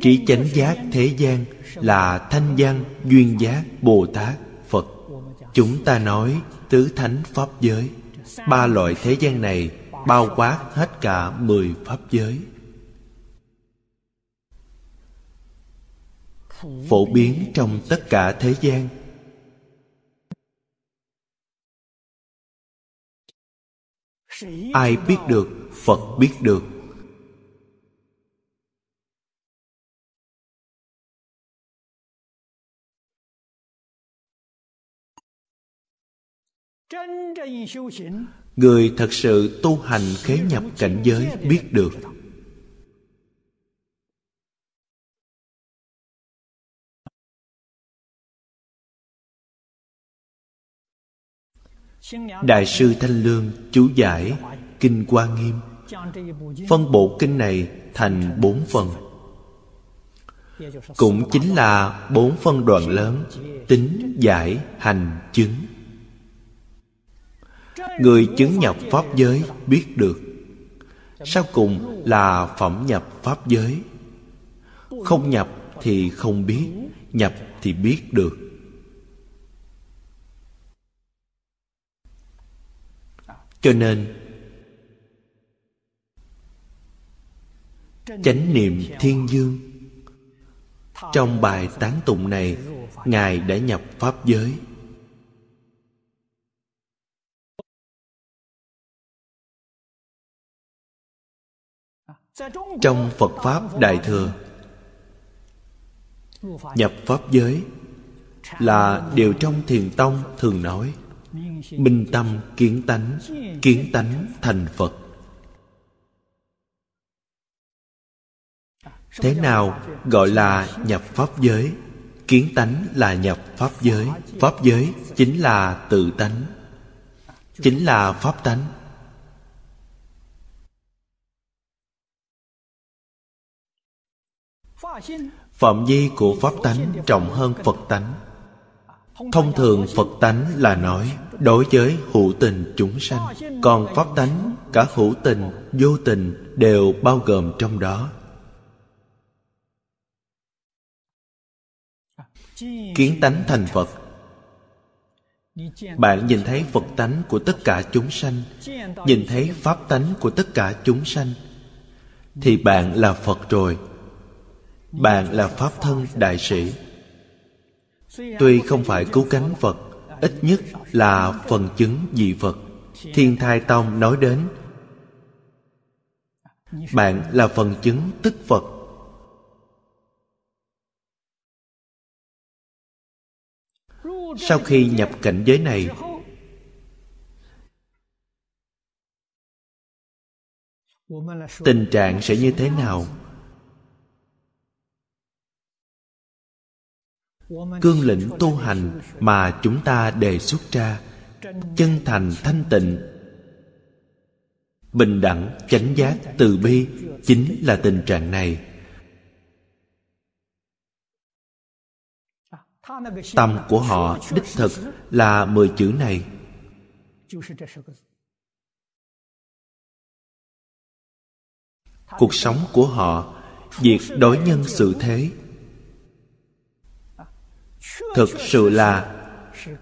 Trí chánh giác thế gian là thanh văn duyên giác bồ tát, phật. Chúng ta nói tứ thánh pháp giới. Ba loại thế gian này bao quát hết cả mười pháp giới. Phổ biến trong tất cả thế gian. Ai biết được, phật biết được. Người thật sự tu hành khế nhập cảnh giới biết được. Đại sư thanh lương, chú giải, kinh hoa nghiêm. Phân bộ kinh này thành bốn phần. Cũng chính là bốn phân đoạn lớn, tính, giải, hành, chứng. Người chứng nhập pháp giới biết được sau cùng là phẩm nhập pháp giới. Không nhập thì không biết, nhập thì biết được. Cho nên, chánh niệm thiên dương. Trong bài tán tụng này, ngài đã nhập pháp giới. Trong phật pháp đại thừa, nhập pháp giới là điều trong thiền tông thường nói minh tâm kiến tánh kiến tánh thành phật. Thế nào gọi là nhập pháp giới? Kiến tánh là nhập pháp giới. Pháp giới chính là tự tánh, chính là pháp tánh. Phạm vi của pháp tánh trọng hơn phật tánh thông thường phật tánh là nói, đối với hữu tình chúng sanh, còn pháp tánh, cả hữu tình, vô tình đều bao gồm trong đó. Kiến tánh thành phật. Bạn nhìn thấy phật tánh của tất cả chúng sanh, nhìn thấy pháp tánh của tất cả chúng sanh, thì bạn là phật rồi. Bạn là pháp thân đại sĩ tuy không phải cứu cánh phật, ít nhất là phần chứng dị phật. Thiên thai tông nói đến, bạn là phần chứng tức phật. Sau khi nhập cảnh giới này, tình trạng sẽ như thế nào? Cương lĩnh tu hành mà chúng ta đề xuất ra, chân thành thanh tịnh, bình đẳng chánh giác từ bi chính là tình trạng này. Tâm của họ đích thực là mười chữ này. Cuộc sống của họ, việc đối nhân sự thế thực sự là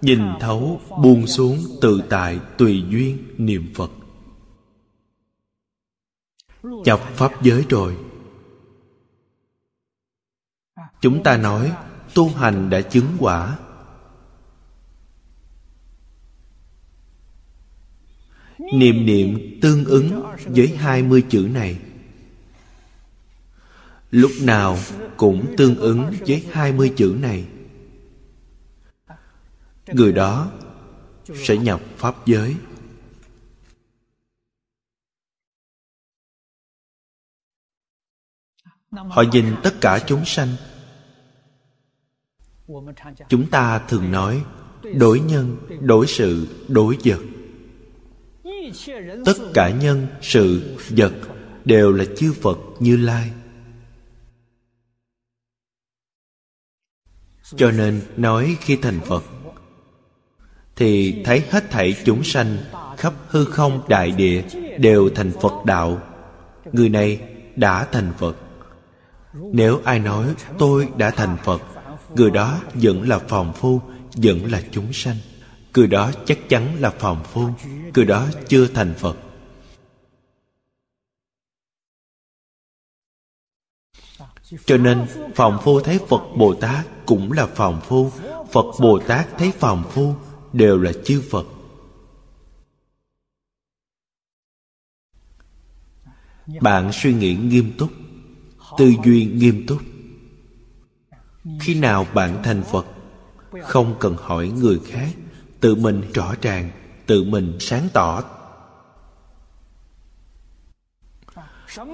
nhìn thấu buông xuống tự tại tùy duyên niệm phật. Chọc pháp giới rồi. Chúng ta nói, tu hành đã chứng quả. Niệm niệm tương ứng với hai mươi chữ này. Lúc nào cũng tương ứng với hai mươi chữ này người đó sẽ nhập pháp giới. Họ nhìn tất cả chúng sanh. Chúng ta thường nói, đối nhân, đối sự, đối vật. Tất cả nhân, sự, vật đều là chư phật như lai. Cho nên nói khi thành phật thì thấy hết thảy chúng sanh khắp hư không đại địa đều thành phật đạo. Người này đã thành phật. Nếu ai nói tôi đã thành phật, người đó vẫn là phàm phu, vẫn là chúng sanh. Người đó chắc chắn là phàm phu, người đó chưa thành phật. Cho nên phàm phu thấy phật bồ tát cũng là phàm phu, phật bồ tát thấy phàm phu đều là chư phật. Bạn suy nghĩ nghiêm túc, tư duy nghiêm túc. Khi nào bạn thành phật, không cần hỏi người khác, tự mình rõ ràng, tự mình sáng tỏ.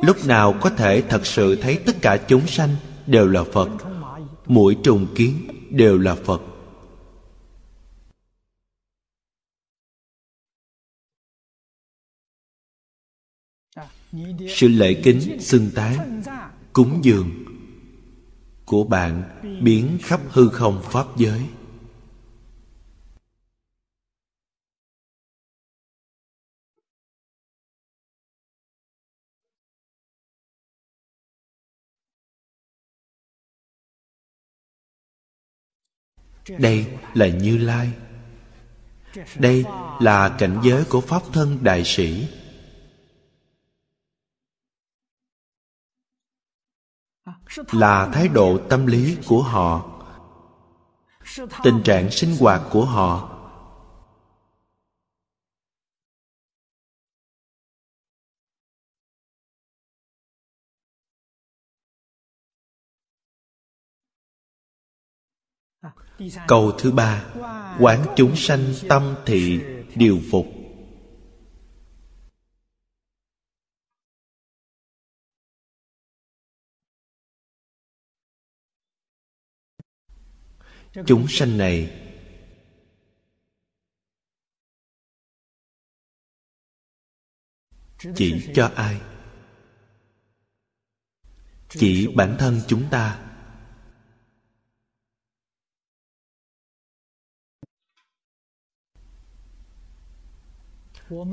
Lúc nào có thể thật sự thấy tất cả chúng sanh đều là phật, mũi trùng kiến đều là phật. Sự lễ kính xưng tán, cúng dường của bạn biến khắp hư không pháp giới. Đây là như lai. Đây là cảnh giới của pháp thân đại sĩ. Là thái độ tâm lý của họ, tình trạng sinh hoạt của họ. Câu thứ ba, quán chúng sanh tâm thị điều phục. Chúng sanh này chỉ cho ai? Chỉ bản thân chúng ta.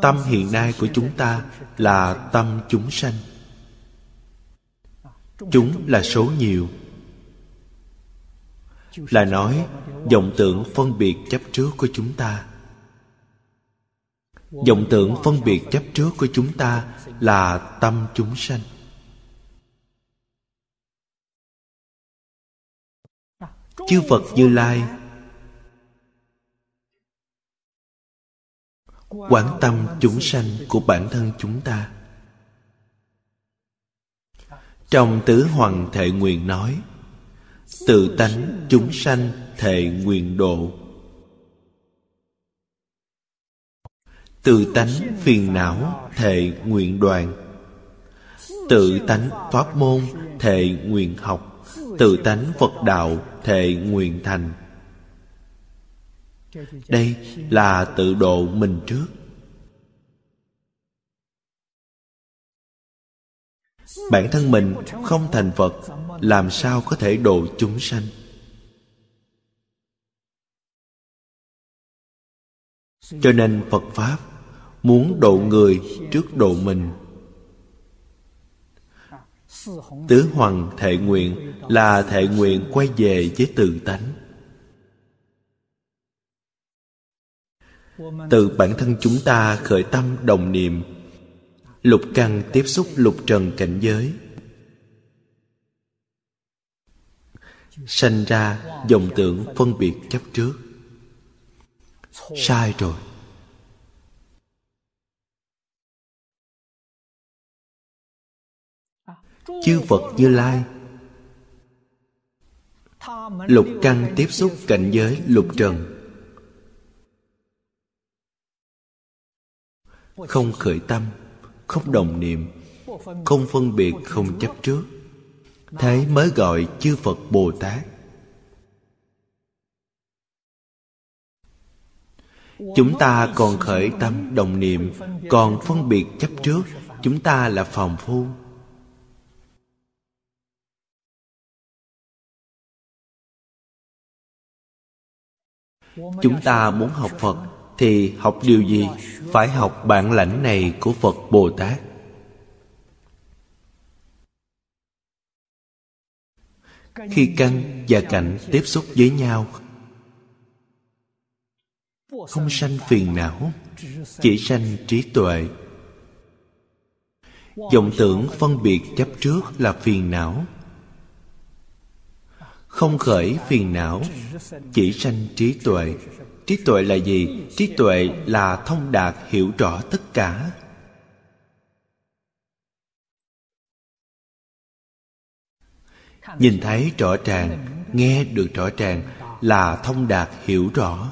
Tâm hiện nay của chúng ta là tâm chúng sanh. Chúng là số nhiều là nói, vọng tưởng phân biệt chấp trước của chúng ta. Vọng tưởng phân biệt chấp trước của chúng ta là tâm chúng sanh. Chư phật như lai, quán tâm chúng sanh của bản thân chúng ta. Trong tứ hoàng thệ nguyện nói tự tánh chúng sanh thệ nguyện độ. Tự tánh phiền não thệ nguyện đoàn. Tự tánh pháp môn thệ nguyện học. Tự tánh phật đạo thệ nguyện thành. Đây là tự độ mình trước. Bản thân mình không thành phật làm sao có thể độ chúng sanh? Cho nên phật pháp muốn độ người trước độ mình. Tứ hoàng thệ nguyện là thệ nguyện quay về với tự tánh. Từ bản thân chúng ta khởi tâm đồng niệm, lục căn tiếp xúc lục trần cảnh giới. Sanh ra dòng tưởng phân biệt chấp trước. Sai rồi. Chư phật như lai. Lục căn tiếp xúc cảnh giới lục trần. Không khởi tâm, không đồng niệm, không phân biệt, không chấp trước thế mới gọi chư phật bồ tát. Chúng ta còn khởi tâm đồng niệm, còn phân biệt chấp trước, chúng ta là phòng phu. Chúng ta muốn học phật thì học điều gì? Phải học bản lãnh này của phật bồ tát. Khi căn và cảnh tiếp xúc với nhau. Không sanh phiền não, chỉ sanh trí tuệ. Vọng tưởng phân biệt chấp trước là phiền não. Không khởi phiền não, chỉ sanh trí tuệ. Trí tuệ là gì? Trí tuệ là thông đạt hiểu rõ tất cả. Nhìn thấy rõ ràng, nghe được rõ ràng là thông đạt hiểu rõ.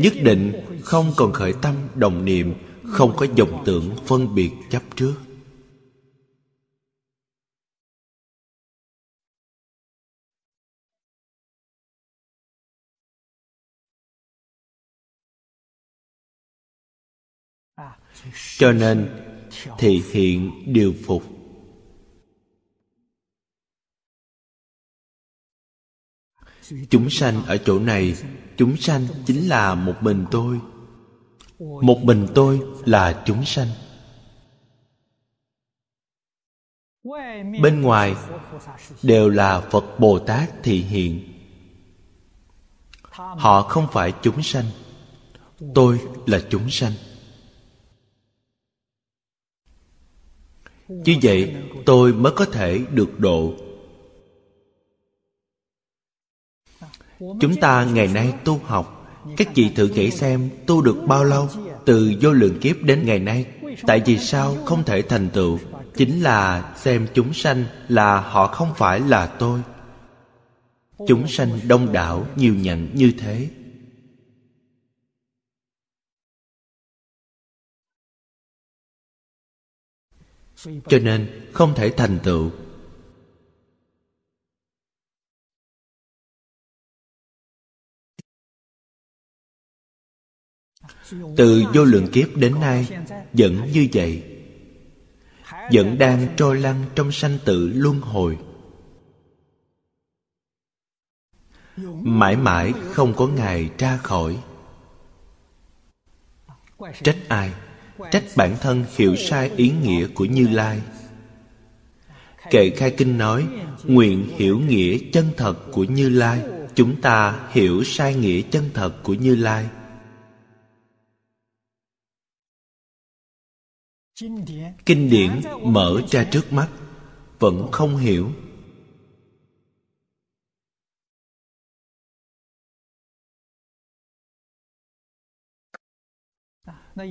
Nhất định không còn khởi tâm đồng niệm, không có vọng tưởng phân biệt chấp trước. Cho nên thể hiện điều phục. Chúng sanh ở chỗ này, chúng sanh chính là một mình tôi. Một mình tôi là chúng sanh. Bên ngoài đều là phật bồ tát thị hiện. Họ không phải chúng sanh, tôi là chúng sanh. Như vậy, tôi mới có thể được độ. Chúng ta ngày nay tu học. Các chị thử nghĩ xem tu được bao lâu, từ vô lượng kiếp đến ngày nay. Tại vì sao không thể thành tựu? Chính là xem chúng sanh là họ không phải là tôi. Chúng sanh đông đảo, nhiều nhận như thế. Cho nên không thể thành tựu. Từ vô lượng kiếp đến nay, vẫn như vậy. Vẫn đang trôi lăn trong sanh tử luân hồi. Mãi mãi không có ngày ra khỏi. Trách ai? Trách bản thân hiểu sai ý nghĩa của như lai. Kệ khai kinh nói, nguyện hiểu nghĩa chân thật của như lai, chúng ta hiểu sai nghĩa chân thật của như lai. Kinh điển mở ra trước mắt, vẫn không hiểu.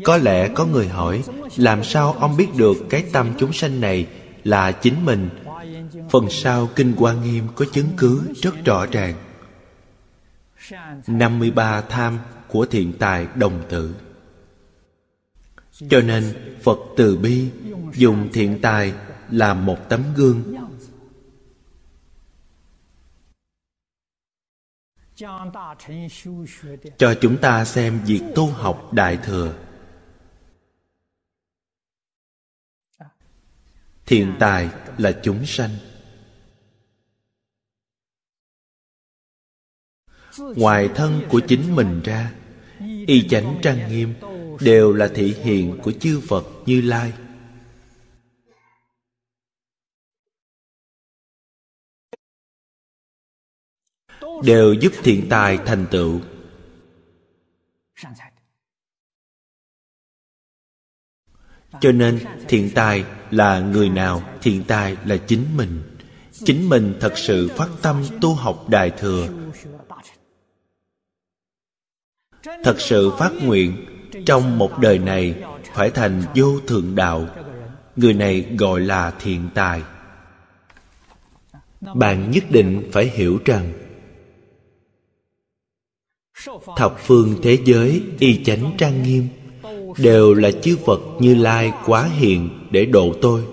Có lẽ có người hỏi, làm sao ông biết được cái tâm chúng sanh này là chính mình? Phần sau kinh quan nghiêm có chứng cứ rất rõ ràng. 53 tham của thiện tài đồng tử. Cho nên phật từ bi dùng thiện tài làm một tấm gương. Cho chúng ta xem việc tu học đại thừa. Thiện tài là chúng sanh. Ngoài thân của chính mình ra, y chánh trang nghiêm đều là thị hiện của chư phật như lai. Đều giúp thiện tài thành tựu. Cho nên thiện tài là người nào, thiện tài là chính mình. Chính mình thật sự phát tâm tu học đại thừa. Thật sự phát nguyện, trong một đời này phải thành vô thượng đạo. Người này gọi là thiện tài. Bạn nhất định phải hiểu rằng, thập phương thế giới y chánh trang nghiêm đều là chư phật như lai quá hiện để độ tôi.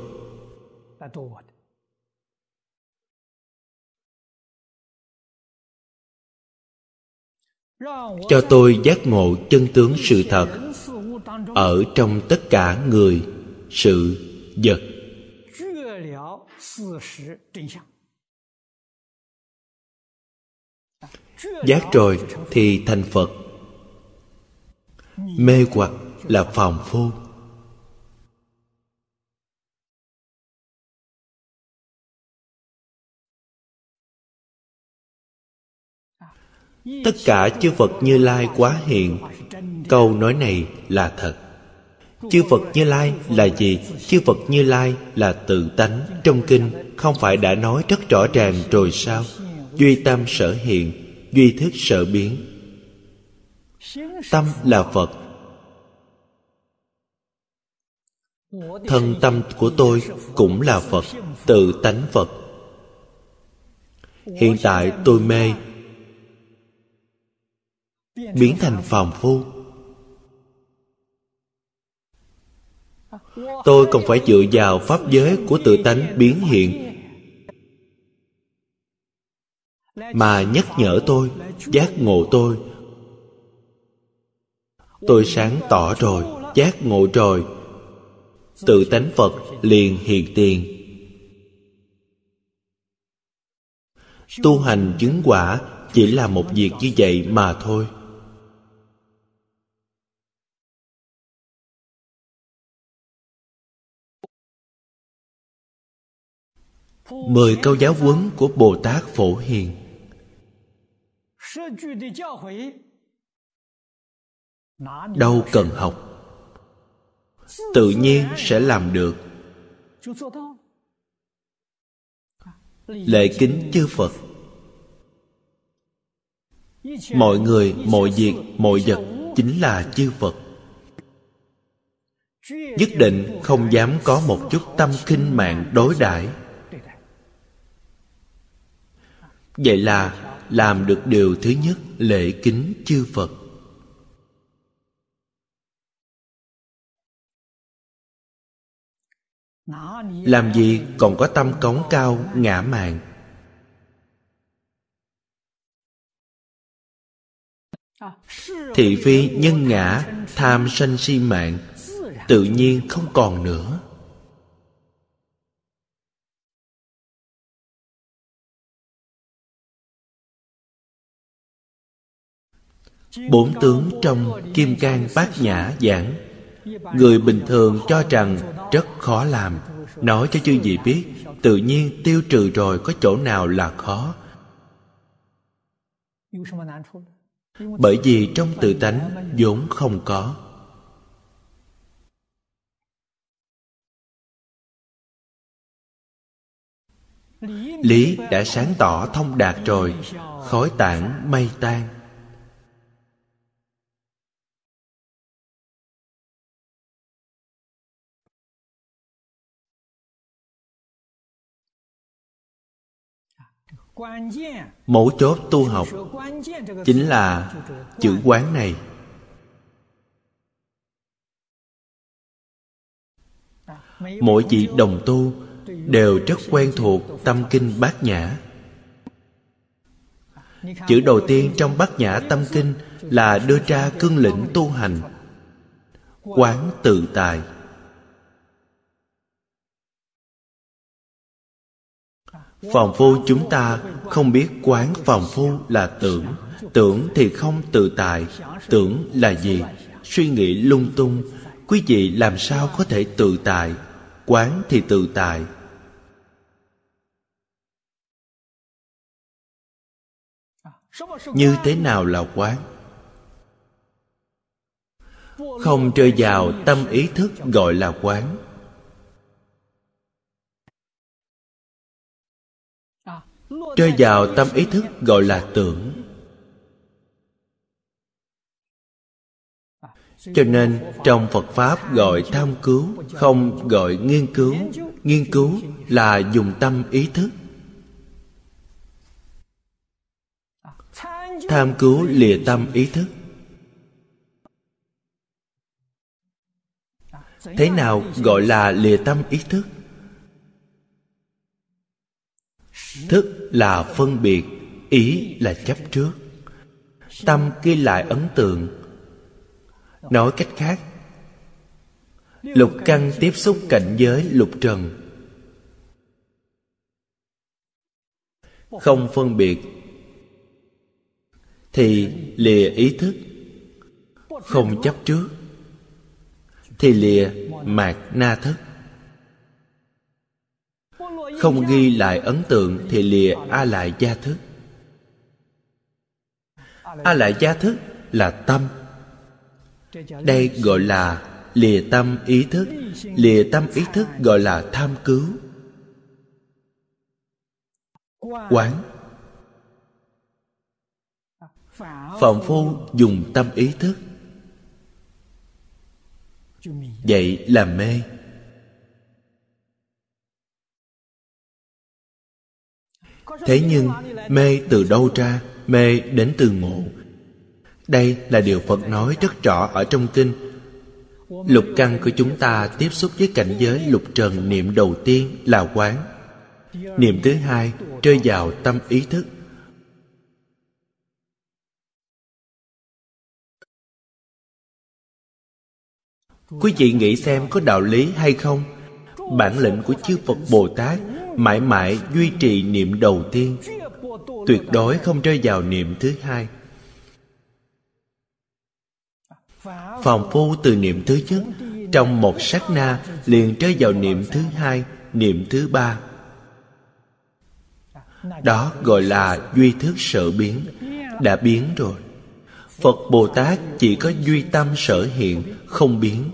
Cho tôi giác ngộ chân tướng sự thật ở trong tất cả người, sự, vật. Giác rồi thì thành phật. Mê hoặc là phàm phu. Tất cả chư phật như lai quá hiện. Câu nói này là thật. Chư phật như lai là gì? Chư phật như lai là tự tánh. Trong kinh không phải đã nói rất rõ ràng rồi sao? Duy tâm sở hiện, duy thức sở biến. Tâm là phật thân tâm của tôi cũng là phật, tự tánh phật. Hiện tại tôi mê. Biến thành phàm phu. Tôi còn phải dựa vào pháp giới của tự tánh biến hiện. Mà nhắc nhở tôi, giác ngộ tôi. Tôi sáng tỏ rồi, giác ngộ rồi tự tánh phật liền hiện tiền. Tu hành chứng quả chỉ là một việc như vậy mà thôi. Mười câu giáo huấn của bồ tát phổ hiền. Đâu cần học tự nhiên sẽ làm được. Lễ kính chư phật. Mọi người, mọi việc, mọi vật chính là chư phật. Nhất định không dám có một chút tâm khinh mạng đối đãi. Vậy là làm được điều thứ nhất, lễ kính chư phật. Làm gì còn có tâm cống cao, ngã mạn? Thị phi, nhân ngã, tham sân si mạng, tự nhiên không còn nữa. Bốn tướng trong kim cang bát nhã giảng người bình thường cho rằng rất khó làm. Nói cho chư vị biết, tự nhiên tiêu trừ rồi có chỗ nào là khó? Bởi vì trong tự tánh vốn không có. Lý đã sáng tỏ thông đạt rồi, khói tản mây tan. Mấu chốt tu học chính là chữ quán này. Mỗi vị đồng tu đều rất quen thuộc tâm kinh bát nhã. Chữ đầu tiên trong bát nhã tâm kinh là đưa ra cương lĩnh tu hành, quán tự tại. Phòng phu chúng ta không biết quán phòng phu là tưởng. Tưởng thì không tự tại. Tưởng là gì? Suy nghĩ lung tung. Quý vị làm sao có thể tự tại? Quán thì tự tại. Như thế nào là quán? Không rơi vào tâm ý thức gọi là quán. Rơi vào tâm ý thức gọi là tưởng. Cho nên trong phật pháp gọi tham cứu, không gọi nghiên cứu. Nghiên cứu là dùng tâm ý thức. Tham cứu lìa tâm ý thức. Thế nào gọi là lìa tâm ý thức? Thức là phân biệt, ý là chấp trước. Tâm ghi lại ấn tượng. Nói cách khác, lục căn tiếp xúc cảnh giới lục trần. Không phân biệt, thì lìa ý thức. Không chấp trước, thì lìa mạt na thức không ghi lại ấn tượng thì lìa a lại gia thức. A lại gia thức là tâm. Đây gọi là lìa tâm ý thức. Lìa tâm ý thức gọi là tham cứu. Quán. Phạm phu dùng tâm ý thức. Vậy là mê. Thế nhưng, mê từ đâu ra, mê đến từ ngộ. Đây là điều phật nói rất rõ ở trong kinh. Lục căn của chúng ta tiếp xúc với cảnh giới lục trần niệm đầu tiên là quán. Niệm thứ hai, rơi vào tâm ý thức. Quý vị nghĩ xem có đạo lý hay không? Bản lĩnh của chư phật bồ tát mãi mãi duy trì niệm đầu tiên. Tuyệt đối không rơi vào niệm thứ hai. Phòng phu từ niệm thứ nhất, trong một sát na liền rơi vào niệm thứ hai, niệm thứ ba. Đó gọi là duy thức sở biến, đã biến rồi. Phật bồ tát chỉ có duy tâm sở hiện, không biến.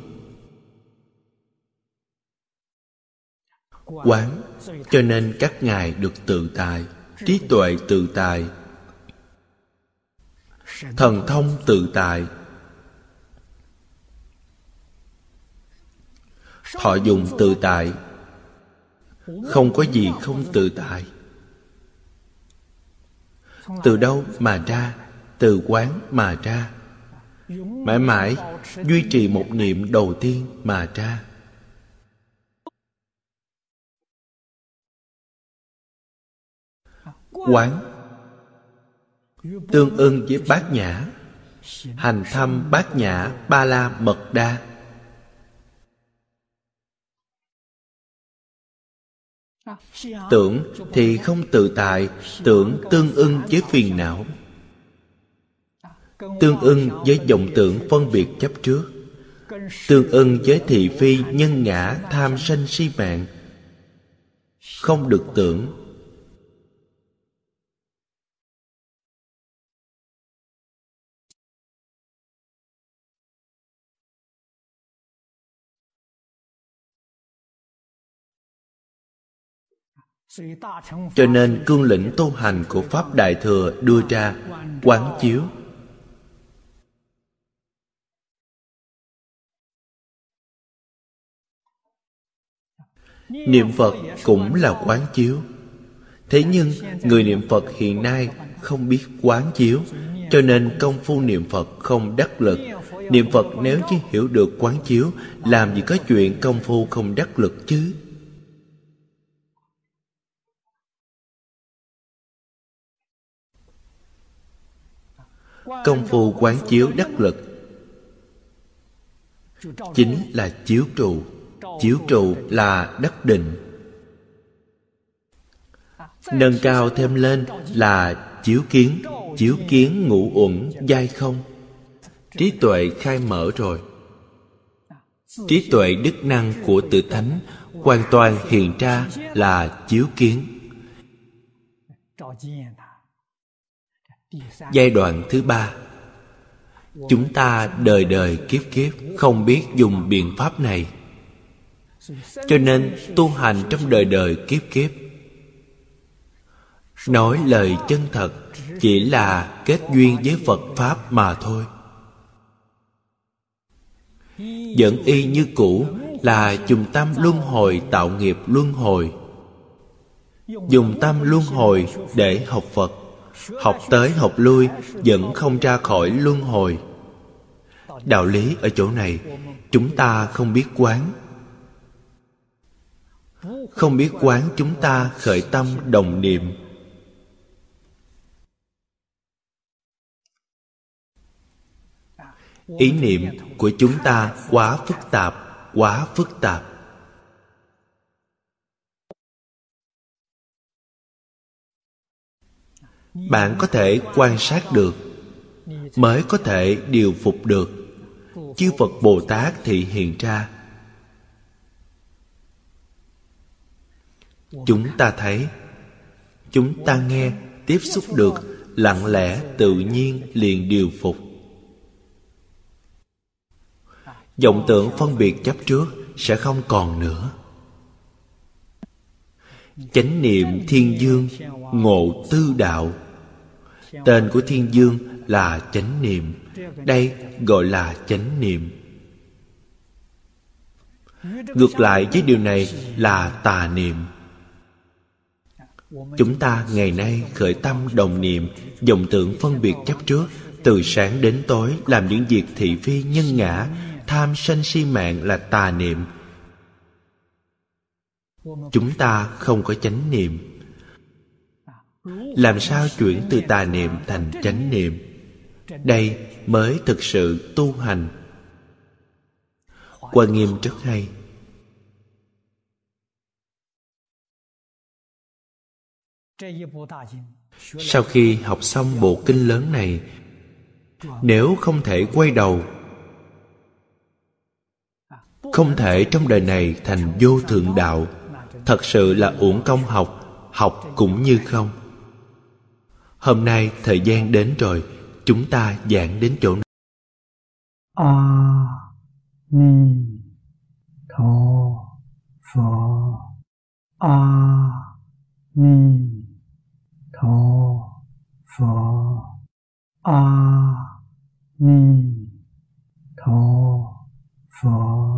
Quán cho nên các ngài được tự tại, trí tuệ tự tại. Thần thông tự tại. Họ dùng tự tại. Không có gì không tự tại. Từ đâu mà ra? Từ quán mà ra. Mãi mãi duy trì một niệm đầu tiên mà ra. Quán. Tương ưng với bát nhã, hành thăm bát nhã ba la mật đa tưởng thì không tự tại, tưởng tương ưng với phiền não. Tương ưng với vọng tưởng phân biệt chấp trước. Tương ưng với thị phi nhân ngã tham sân si mạng. Không được tưởng cho nên cương lĩnh tu hành của pháp đại thừa đưa ra quán chiếu. Niệm phật cũng là quán chiếu. Thế nhưng người niệm phật hiện nay không biết quán chiếu cho nên công phu niệm phật không đắc lực. Niệm phật nếu chỉ hiểu được quán chiếu làm gì có chuyện công phu không đắc lực chứ công phu quán chiếu đắc lực. Chính là chiếu trụ. Chiếu trụ là đắc định. Nâng cao thêm lên là chiếu kiến. Chiếu kiến ngũ uẩn dai không. Trí tuệ khai mở rồi. Trí tuệ đức năng của tự thánh hoàn toàn hiện ra là chiếu kiến giai đoạn thứ ba. Chúng ta đời đời kiếp kiếp không biết dùng biện pháp này. Cho nên tu hành trong đời đời kiếp kiếp. Nói lời chân thật chỉ là kết duyên với phật pháp mà thôi. Vẫn y như cũ là dùng tâm luân hồi tạo nghiệp luân hồi. Dùng tâm luân hồi để học phật học tới học lui, vẫn không ra khỏi luân hồi. Đạo lý ở chỗ này, chúng ta không biết quán. Không biết quán chúng ta khởi tâm đồng niệm. Ý niệm của chúng ta quá phức tạp, quá phức tạp. Bạn có thể quan sát được, mới có thể điều phục được. Chư phật bồ tát thị hiện ra. Chúng ta thấy, chúng ta nghe, tiếp xúc được, lặng lẽ, tự nhiên liền điều phục. Vọng tưởng phân biệt chấp trước sẽ không còn nữa. Chánh niệm thiên dương, ngộ tư đạo tên của thiên dương là chánh niệm. Đây gọi là chánh niệm. Ngược lại với điều này là tà niệm. Chúng ta ngày nay khởi tâm đồng niệm dòng tưởng phân biệt chấp trước, từ sáng đến tối làm những việc thị phi nhân ngã, tham sân si mạng là tà niệm. Chúng ta không có chánh niệm làm sao chuyển từ tà niệm thành chánh niệm? Đây mới thực sự tu hành. Quan nghiêm rất hay. Sau khi học xong bộ kinh lớn này, nếu không thể quay đầu, không thể trong đời này thành vô thượng đạo, thật sự là uổng công học học cũng như không. Hôm nay thời gian đến rồi, chúng ta giảng đến chỗ này. A Ni Tho Phở A Ni Tho Phở A Ni Tho Phở